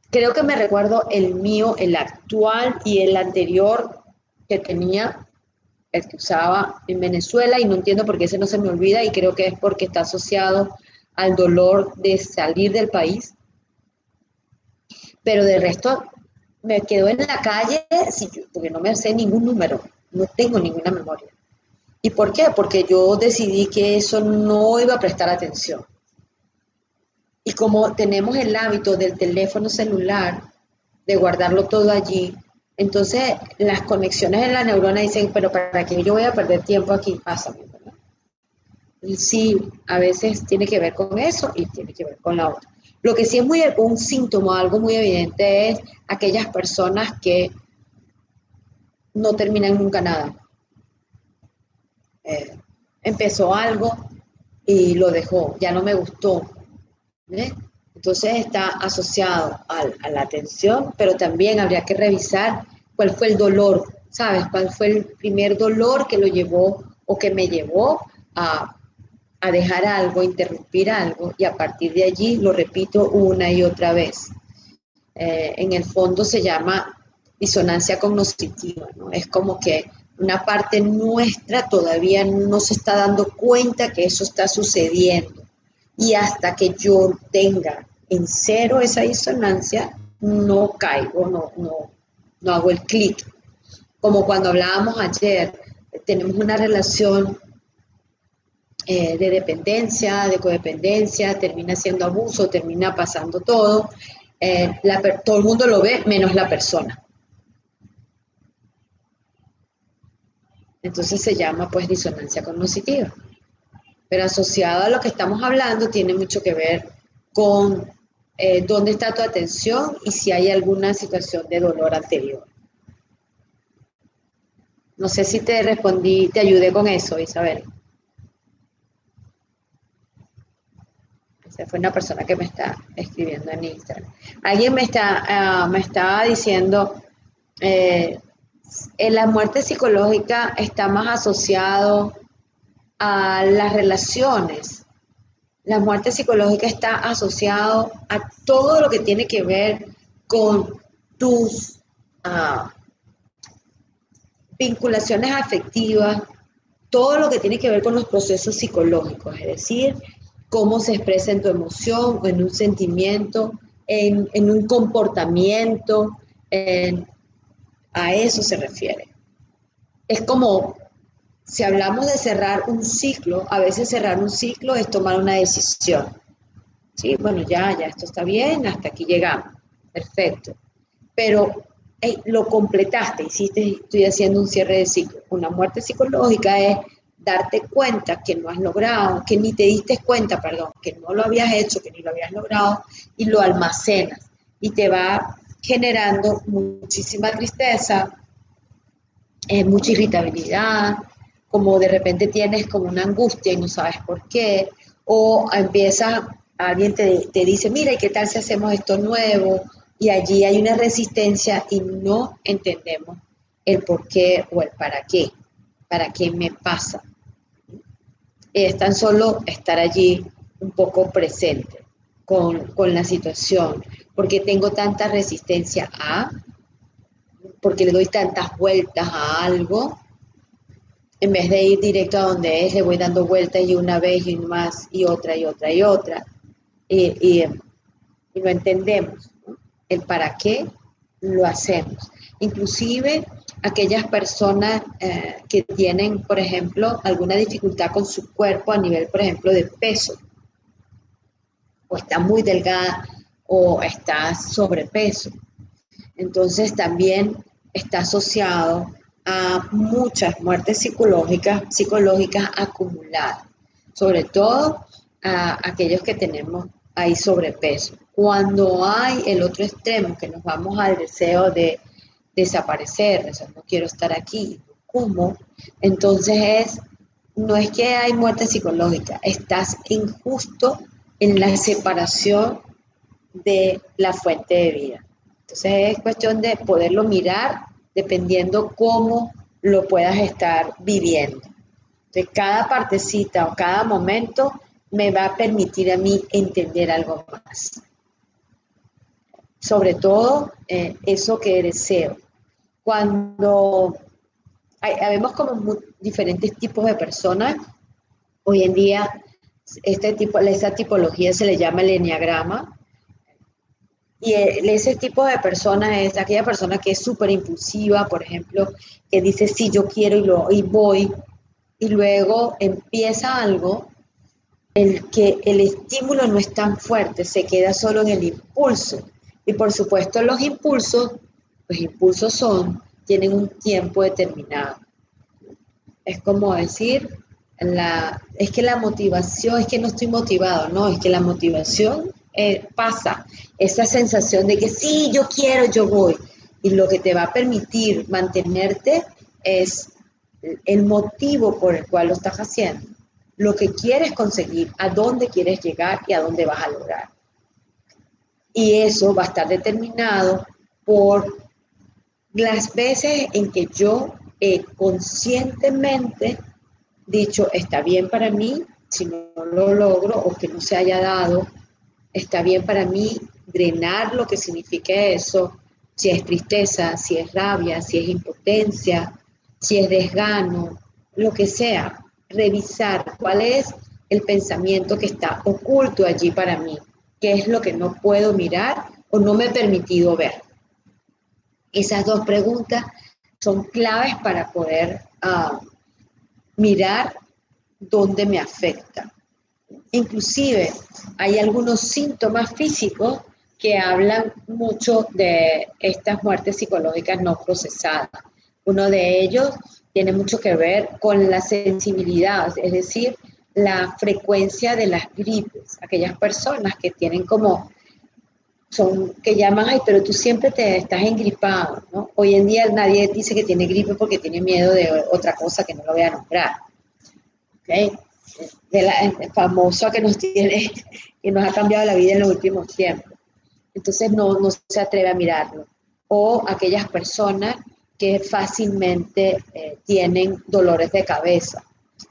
Creo que me recuerdo el mío, el actual y el anterior que tenía el que usaba en Venezuela y no entiendo por qué ese no se me olvida y creo que es porque está asociado al dolor de salir del país. Pero de resto me quedo en la calle porque no me sé ningún número, no tengo ninguna memoria. ¿Y por qué? Porque yo decidí que eso no iba a prestar atención. Y como tenemos el hábito del teléfono celular, de guardarlo todo allí, entonces, las conexiones en la neurona dicen, pero ¿para qué yo voy a perder tiempo aquí? Pásame, ¿verdad? Y sí, a veces tiene que ver con eso y tiene que ver con la otra. Lo que sí es muy un síntoma, algo muy evidente es aquellas personas que no terminan nunca nada. Eh, empezó algo y lo dejó, ya no me gustó. Entonces está asociado a, la atención, pero también habría que revisar cuál fue el dolor, ¿sabes? ¿Cuál fue el primer dolor que lo llevó o que me llevó a, dejar algo, interrumpir algo y a partir de allí lo repito una y otra vez. Eh, en el fondo se llama disonancia cognitiva, ¿no? Es como que una parte nuestra todavía no se está dando cuenta que eso está sucediendo. Y hasta que yo tenga en cero esa disonancia, no caigo, no, no, no hago el clic. Como cuando hablábamos ayer, tenemos una relación eh, de dependencia, de codependencia, termina siendo abuso, termina pasando todo. Eh, todo el mundo lo ve menos la persona. Entonces se llama pues disonancia cognitiva. Pero asociado a lo que estamos hablando tiene mucho que ver con eh, dónde está tu atención y si hay alguna situación de dolor anterior. No sé si te respondí, te ayudé con eso, Isabel. Esa fue una persona que me está escribiendo en Instagram. Alguien me está, ah, me estaba diciendo, eh, en la muerte psicológica está más asociado a las relaciones la muerte psicológica está asociado a todo lo que tiene que ver con tus ah, vinculaciones afectivas, todo lo que tiene que ver con los procesos psicológicos, es decir, cómo se expresa en tu emoción, en un sentimiento, en, un comportamiento, A eso se refiere. Es como si hablamos de cerrar un ciclo, a veces cerrar un ciclo es tomar una decisión. Sí, bueno, ya, ya, esto está bien, hasta aquí llegamos. Perfecto. Pero lo completaste, hiciste, estoy haciendo un cierre de ciclo. Una muerte psicológica es darte cuenta que no has logrado, que ni te diste cuenta, perdón, que no lo habías hecho, que ni lo habías logrado, y lo almacenas. Y te va generando muchísima tristeza, eh, mucha irritabilidad, como de repente tienes como una angustia y no sabes por qué, o empieza, alguien te, te dice, mira, ¿y qué tal si hacemos esto nuevo? Y allí hay una resistencia y no entendemos el por qué o el para qué, para qué me pasa. Es tan solo estar allí un poco presente con, con la situación, porque tengo tanta resistencia a, porque le doy tantas vueltas a algo, en vez de ir directo a donde es, le voy dando vueltas y una vez y más y otra y otra y otra. Y, y, no entendemos el para qué lo hacemos. Inclusive aquellas personas eh, que tienen, por ejemplo, alguna dificultad con su cuerpo a nivel, por ejemplo, de peso, o está muy delgada o está sobrepeso. Entonces también está asociado a muchas muertes psicológicas, psicológicas acumuladas, sobre todo a aquellos que tenemos ahí sobrepeso. Cuando hay el otro extremo, que nos vamos al deseo de desaparecer, no quiero estar aquí, ¿cómo? Entonces es, no es que hay muerte psicológica, estás injusto en la separación de la fuente de vida. Entonces es cuestión de poderlo mirar dependiendo cómo lo puedas estar viviendo. De cada partecita o cada momento me va a permitir a mí entender algo más. Sobre todo eh, eso que deseo. Cuando hay, vemos como diferentes tipos de personas, hoy en día este tipo, esa tipología se le llama el enneagrama, y ese tipo de persona es aquella persona que es súper impulsiva, por ejemplo, que dice, sí, yo quiero y, lo, y voy, y luego empieza algo, el que el estímulo no es tan fuerte, se queda solo en el impulso. Y por supuesto los impulsos, los impulsos son, tienen un tiempo determinado. Es como decir, la, es que la motivación, es que no estoy motivado, no, es que la motivación eh, pasa esa sensación de que sí, yo quiero, yo voy. Y lo que te va a permitir mantenerte es el motivo por el cual lo estás haciendo, lo que quieres conseguir, a dónde quieres llegar y a dónde vas a lograr. Y eso va a estar determinado por las veces en que yo he conscientemente dicho, está bien para mí, si no lo logro o que no se haya dado, está bien para mí drenar lo que significa eso, si es tristeza, si es rabia, si es impotencia, si es desgano, lo que sea, revisar cuál es el pensamiento que está oculto allí para mí, qué es lo que no puedo mirar o no me he permitido ver. Esas dos preguntas son claves para poder ah, mirar dónde me afecta. Inclusive hay algunos síntomas físicos que hablan mucho de estas muertes psicológicas no procesadas. Uno de ellos tiene mucho que ver con la sensibilidad, es decir, la frecuencia de las gripes. Aquellas personas que tienen como, son, que llaman, ay, pero tú siempre te estás engripado, ¿no? Hoy en día nadie dice que tiene gripe porque tiene miedo de otra cosa que no lo voy a nombrar. ¿Okay? De la famosa que nos tiene, que nos ha cambiado la vida en los últimos tiempos. Entonces no, no se atreve a mirarlo. O aquellas personas que fácilmente eh, tienen dolores de cabeza,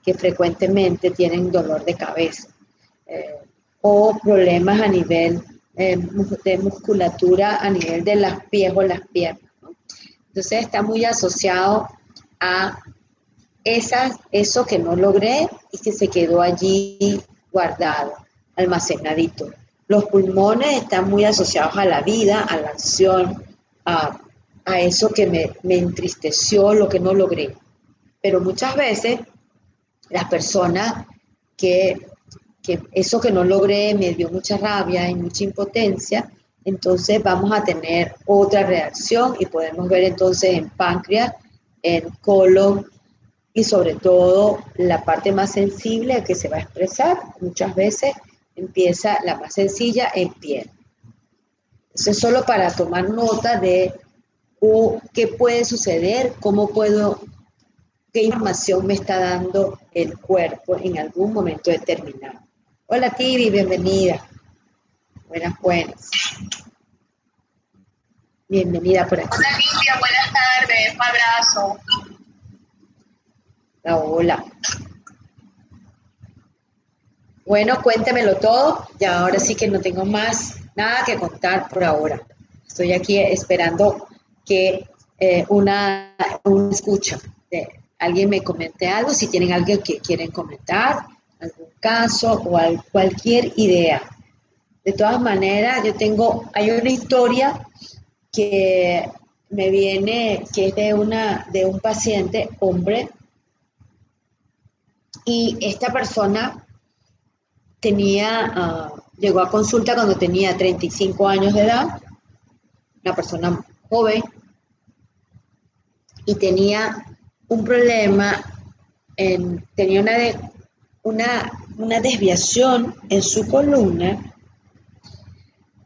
que frecuentemente tienen dolor de cabeza, eh, o problemas a nivel eh, de musculatura, a nivel de las pies o las piernas. Entonces está muy asociado a eso que no logré y que se quedó allí guardado, almacenadito. Los pulmones están muy asociados a la vida, a la acción, a, a eso que me, me entristeció, lo que no logré. Pero muchas veces las personas que, que eso que no logré me dio mucha rabia y mucha impotencia, entonces vamos a tener otra reacción y podemos ver entonces en páncreas, en colon y sobre todo la parte más sensible que se va a expresar muchas veces empieza la más sencilla en piel. Eso es solo para tomar nota de qué puede suceder, cómo puedo, qué información me está dando el cuerpo en algún momento determinado. Hola Tibi, bienvenida. Buenas, buenas. Bienvenida por aquí. Hola Lidia, buenas tardes, un abrazo. Hola. Bueno, cuéntemelo todo. Ya ahora sí que no tengo más nada que contar por ahora. Estoy aquí esperando que eh, una, una escucha de alguien me comente algo, si tienen algo que quieren comentar, algún caso o cualquier idea. De todas maneras, yo tengo, hay una historia que me viene, que es de, una, de un paciente, hombre, y esta persona tenía, ah, llegó a consulta cuando tenía 35 años de edad, una persona joven, y tenía un problema, en, tenía una, una, una desviación en su columna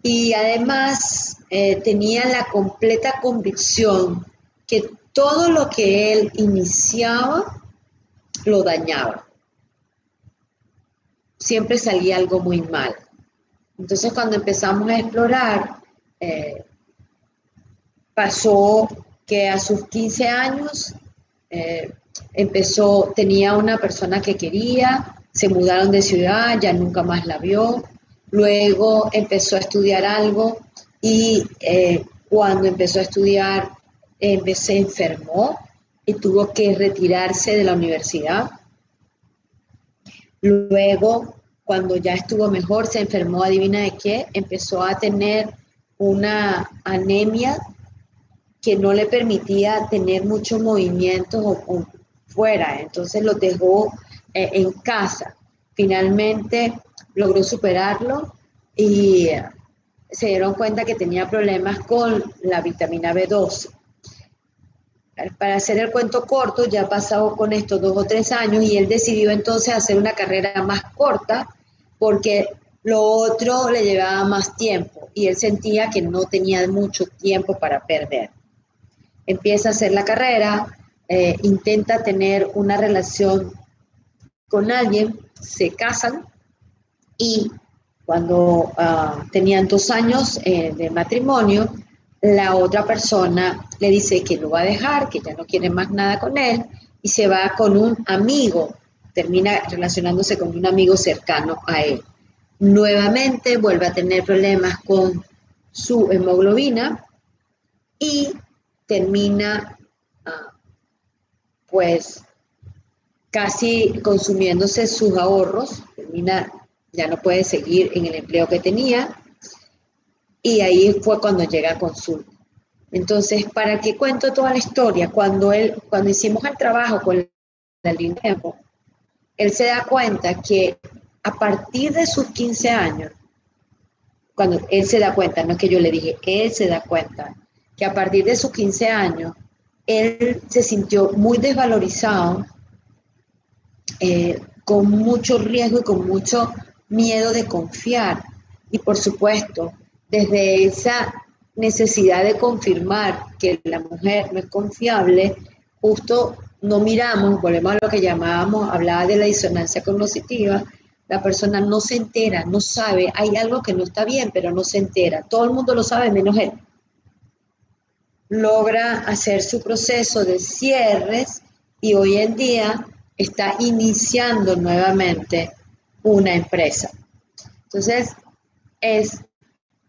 y además eh, tenía la completa convicción que todo lo que él iniciaba lo dañaba. Siempre salía algo muy mal. Entonces cuando empezamos a explorar, eh, pasó que a sus 15 años eh, empezó, tenía una persona que quería, se mudaron de ciudad, ya nunca más la vio, luego empezó a estudiar algo y eh, cuando empezó a estudiar se enfermó y tuvo que retirarse de la universidad. Luego, cuando ya estuvo mejor, se enfermó, adivina de qué, empezó a tener una anemia que no le permitía tener mucho movimiento fuera, entonces lo dejó eh, en casa. Finalmente logró superarlo y se dieron cuenta que tenía problemas con la vitamina B12. Para hacer el cuento corto, ya pasado con esto dos o tres años y él decidió entonces hacer una carrera más corta porque lo otro le llevaba más tiempo y él sentía que no tenía mucho tiempo para perder. Empieza a hacer la carrera, eh, intenta tener una relación con alguien, se casan y cuando ah, tenían dos años eh, de matrimonio, la otra persona le dice que lo va a dejar, que ya no quiere más nada con él y se va con un amigo, termina relacionándose con un amigo cercano a él. Nuevamente vuelve a tener problemas con su hemoglobina y termina ah, pues casi consumiéndose sus ahorros, termina, ya no puede seguir en el empleo que tenía y ahí fue cuando llega a consulta. Entonces, ¿para qué cuento toda la historia? Cuando, él, cuando hicimos el trabajo con el tiempo, él se da cuenta que a partir de sus 15 años, cuando él se da cuenta, no es que yo le dije, él se da cuenta que a partir de sus 15 años, él se sintió muy desvalorizado, eh, con mucho riesgo y con mucho miedo de confiar. Y por supuesto, desde esa necesidad de confirmar que la mujer no es confiable, justo no miramos, volvemos a lo que llamábamos, hablaba de la disonancia cognitiva, la persona no se entera, no sabe, hay algo que no está bien, pero no se entera. Todo el mundo lo sabe menos él logra hacer su proceso de cierres y hoy en día está iniciando nuevamente una empresa. Entonces, es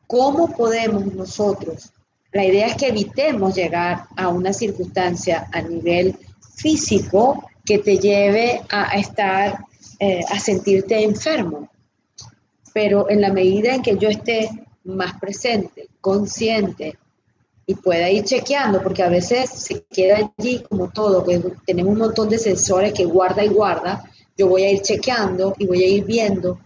cómo podemos nosotros, la idea es que evitemos llegar a una circunstancia a nivel físico que te lleve a estar, eh, a sentirte enfermo. Pero en la medida en que yo esté más presente, consciente, y pueda ir chequeando, porque a veces se queda allí como todo, que tenemos un montón de sensores que guarda y guarda, yo voy a ir chequeando y voy a ir viendo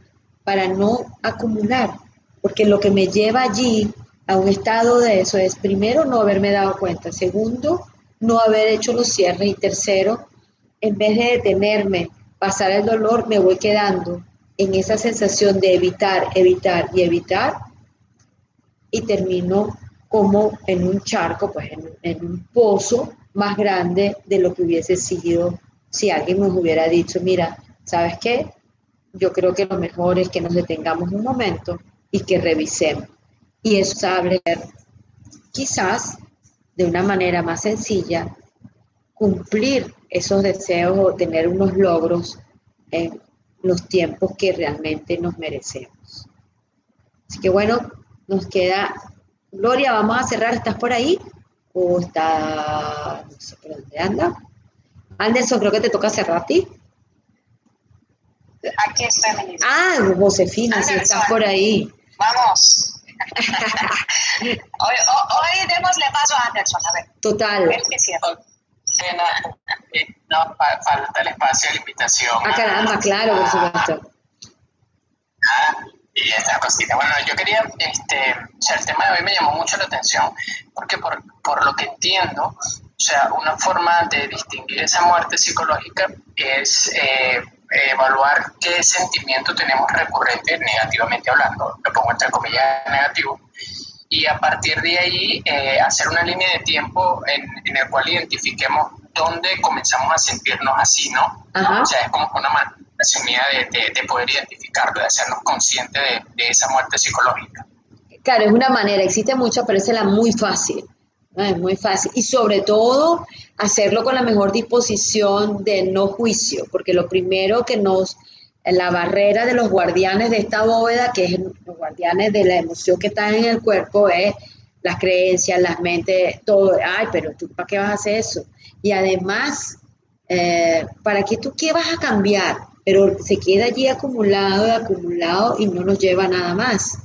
para no acumular, porque lo que me lleva allí a un estado de eso es, primero, no haberme dado cuenta, segundo, no haber hecho los cierres y tercero, en vez de detenerme, pasar el dolor, me voy quedando en esa sensación de evitar, evitar y evitar y termino como en un charco, pues en, un pozo más grande de lo que hubiese sido si alguien nos hubiera dicho, mira, ¿sabes qué? Yo creo que lo mejor es que nos detengamos un momento y que revisemos. Y eso sabe quizás de una manera más sencilla cumplir esos deseos o tener unos logros en los tiempos que realmente nos merecemos. Así que bueno, nos queda, Gloria, vamos a cerrar, ¿estás por ahí? ¿O está, no sé por dónde anda? Anderson, creo que te toca cerrar a ti. Aquí estoy. Ah, Josefina, si estás por ahí. Vamos. [laughs] hoy, hoy, démosle paso a Anderson, a ver. Total. A ver qué no, falta el espacio de la invitación. Ah, caramba, claro, por supuesto. Ah, y estas cositas. Bueno, yo quería, este, o sea, el tema de hoy me llamó mucho la atención, porque por, por lo que entiendo, o sea, una forma de distinguir esa muerte psicológica es eh, evaluar qué sentimiento tenemos recurrente, negativamente hablando, lo pongo entre comillas negativo, y a partir de ahí eh, hacer una línea de tiempo en, en, el cual identifiquemos dónde comenzamos a sentirnos así, ¿no? O sea, es como una manera de, de, poder identificarlo, de hacernos conscientes de, de, esa muerte psicológica. Claro, es una manera, existe mucho, pero es la muy fácil. Es muy fácil. Y sobre todo, hacerlo con la mejor disposición de no juicio, porque lo primero que nos la barrera de los guardianes de esta bóveda, que es los guardianes de la emoción que está en el cuerpo, es las creencias, las mentes, todo. Ay, pero tú, ¿para qué vas a hacer eso? Y además, eh, ¿para qué tú qué vas a cambiar? Pero se queda allí acumulado y acumulado y no nos lleva nada más.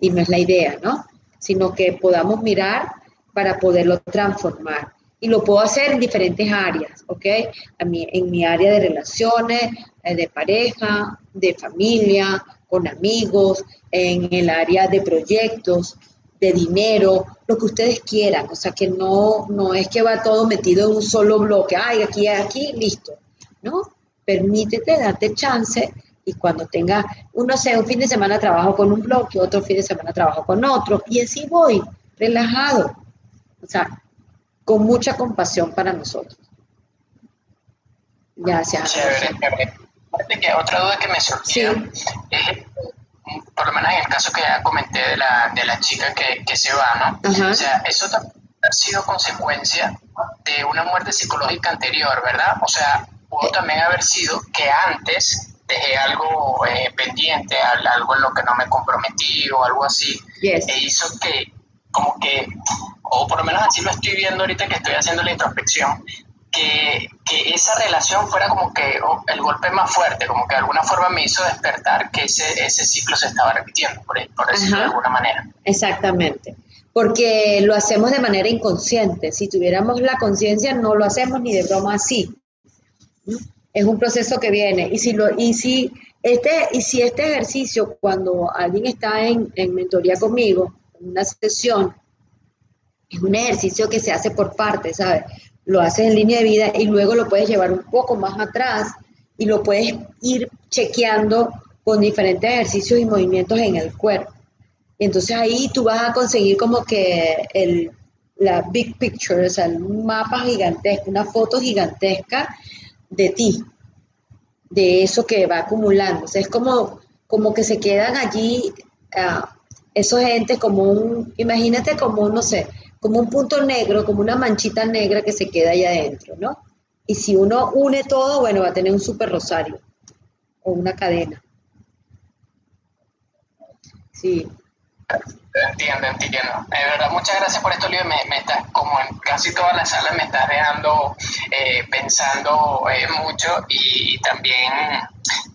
Y no es la idea, ¿no? Sino que podamos mirar para poderlo transformar y lo puedo hacer en diferentes áreas, ¿ok? A mí, en mi área de relaciones, eh, de pareja, de familia, con amigos, en el área de proyectos, de dinero, lo que ustedes quieran. O sea, que no, no es que va todo metido en un solo bloque, ay, aquí, aquí, listo. ¿No? Permítete, date chance y cuando tenga, uno sé, un fin de semana trabajo con un bloque, otro fin de semana trabajo con otro, y así voy, relajado. O sea, con mucha compasión para nosotros. Gracias. Chévere, que otra duda que me surgió es, por lo menos en el caso que ya comenté de la, de la chica que, que se va, ¿no? O sea, eso ha sido consecuencia de una muerte psicológica anterior, ¿verdad? O sea, pudo también haber sido que antes dejé algo eh, pendiente, algo en lo que no me comprometí o algo así, e hizo que como que, o por lo menos así lo estoy viendo ahorita que estoy haciendo la introspección, que, que esa relación fuera como que el golpe más fuerte, como que de alguna forma me hizo despertar que ese, ese ciclo se estaba repitiendo, por, por decirlo de alguna manera. Exactamente porque lo hacemos de manera inconsciente. Si tuviéramos la conciencia, no lo hacemos ni de broma así. Es un proceso que viene. Y si, lo, y si, este, y si este ejercicio, cuando alguien está en, en mentoría conmigo, una sesión, es un ejercicio que se hace por partes, ¿sabes? Lo haces en línea de vida y luego lo puedes llevar un poco más atrás y lo puedes ir chequeando con diferentes ejercicios y movimientos en el cuerpo. Y entonces ahí tú vas a conseguir como que el, la big picture, o sea, un mapa gigantesco, una foto gigantesca de ti, de eso que va acumulando. O sea, es como, como que se quedan allí uh, esos entes como un, imagínate como, no sé, como un punto negro, como una manchita negra que se queda ahí adentro, ¿no? Y si uno une todo, bueno, va a tener un super rosario o una cadena. Sí. Entiendo, entiendo. De verdad, muchas gracias por esto, Leo. Me, me estás, como en casi todas las salas, me estás dejando eh, pensando eh, mucho y, también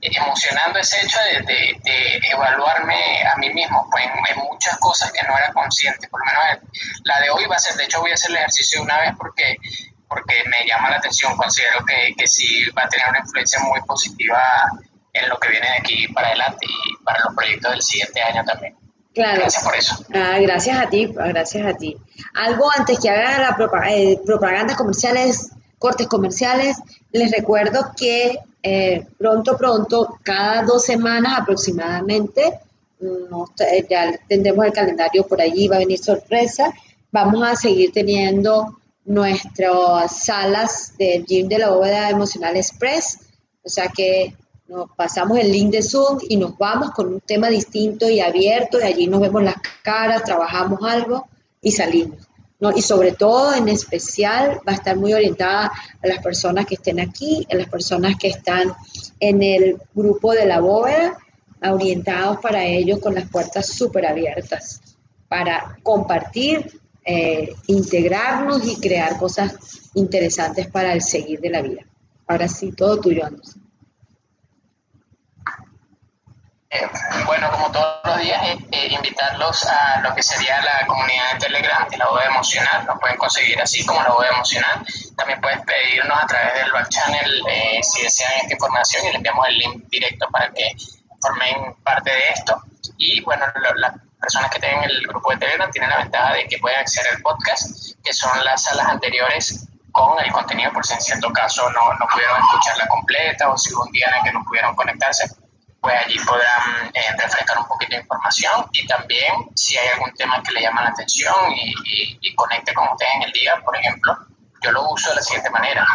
emocionando ese hecho de, evaluarme a mí mismo pues, en, muchas cosas que no era consciente. Por lo menos la de hoy va a ser, de hecho voy a hacer el ejercicio una vez porque, porque me llama la atención, considero que, que sí va a tener una influencia muy positiva en lo que viene de aquí para adelante y para los proyectos del siguiente año también. Claro. Gracias por eso. Ah, gracias a ti, gracias a ti. Algo antes que haga la eh, propaganda comerciales, cortes comerciales, les recuerdo que eh, pronto, pronto, cada dos semanas aproximadamente, eh, ya tendremos el calendario por allí, va a venir sorpresa, vamos a seguir teniendo nuestras salas del gym de la bóveda emocional express, o sea que nos pasamos el link de Zoom y nos vamos con un tema distinto y abierto, y allí nos vemos las caras, trabajamos algo y salimos. Y sobre todo, en especial, va a estar muy orientada a las personas que estén aquí, a las personas que están en el grupo de la bóveda, orientados para ellos con las puertas súper abiertas, para compartir, eh, integrarnos y crear cosas interesantes para el seguir de la vida. Ahora sí, todo tuyo, Anderson. Eh, bueno, como todos los días, eh, eh, invitarlos a lo que sería la comunidad de Telegram de la web emocional. Nos pueden conseguir así como la web emocional. También pueden pedirnos a través del back channel si desean esta información y les enviamos el link directo para que formen parte de esto. Y bueno, las personas que tienen el grupo de Telegram tienen la ventaja de que pueden acceder al podcast, que son las salas anteriores con el contenido, por si en cierto caso no, no pudieron escucharla completa o si hubo un día en que no pudieron conectarse pues allí podrán eh, refrescar un poquito de información y también si hay algún tema que le llama la atención y, y, conecte con ustedes en el día, por ejemplo, yo lo uso de la siguiente manera.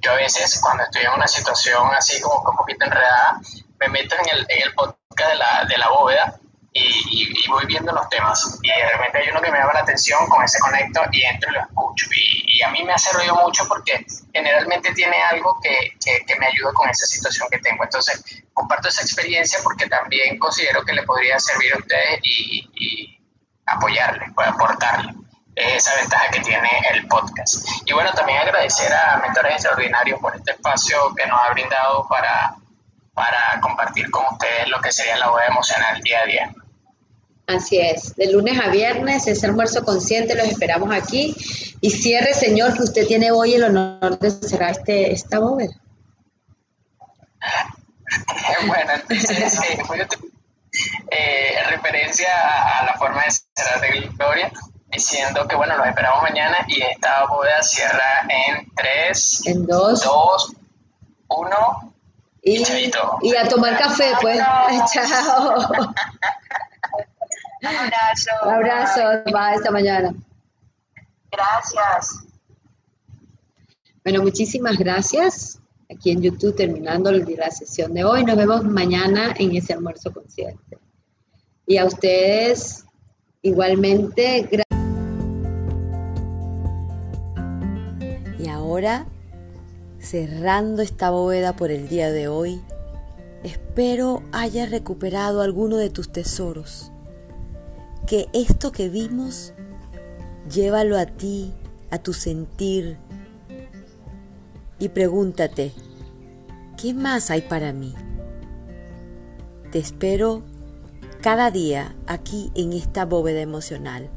Yo a veces cuando estoy en una situación así como un poquito enredada, me meto en el, en el podcast de la, de la bóveda y, voy viendo los temas. Y de repente hay uno que me llama la atención, con ese conecto y entro y lo escucho. Y, a mí me hace ruido mucho porque generalmente tiene algo que, que, me ayuda con esa situación que tengo. Entonces, comparto esa experiencia porque también considero que le podría servir a ustedes y, y apoyarle, puede aportarle esa ventaja que tiene el podcast. Y bueno, también agradecer a Mentores Extraordinarios por este espacio que nos ha brindado para, para compartir con ustedes lo que sería la web emocional día a día. Así es, de lunes a viernes, ese almuerzo consciente, los esperamos aquí. Y cierre, señor, que usted tiene hoy el honor de cerrar este, esta bóveda. [laughs] bueno, entonces, eh, eh, en referencia a, la forma de cerrar de Gloria, diciendo que bueno, los esperamos mañana y esta bóveda cierra en 3, en 2, 2 1 y, y, a tomar café, pues. [laughs] Chao. [laughs] Un abrazo. Un abrazo. Va esta mañana. Gracias. Bueno, muchísimas gracias. Aquí en YouTube terminando la sesión de hoy. Nos vemos mañana en ese almuerzo consciente. Y a ustedes igualmente. Y ahora, cerrando esta bóveda por el día de hoy, espero hayas recuperado alguno de tus tesoros que esto que vimos, llévalo a ti, a tu sentir, y pregúntate, ¿qué más hay para mí? Te espero cada día aquí en esta bóveda emocional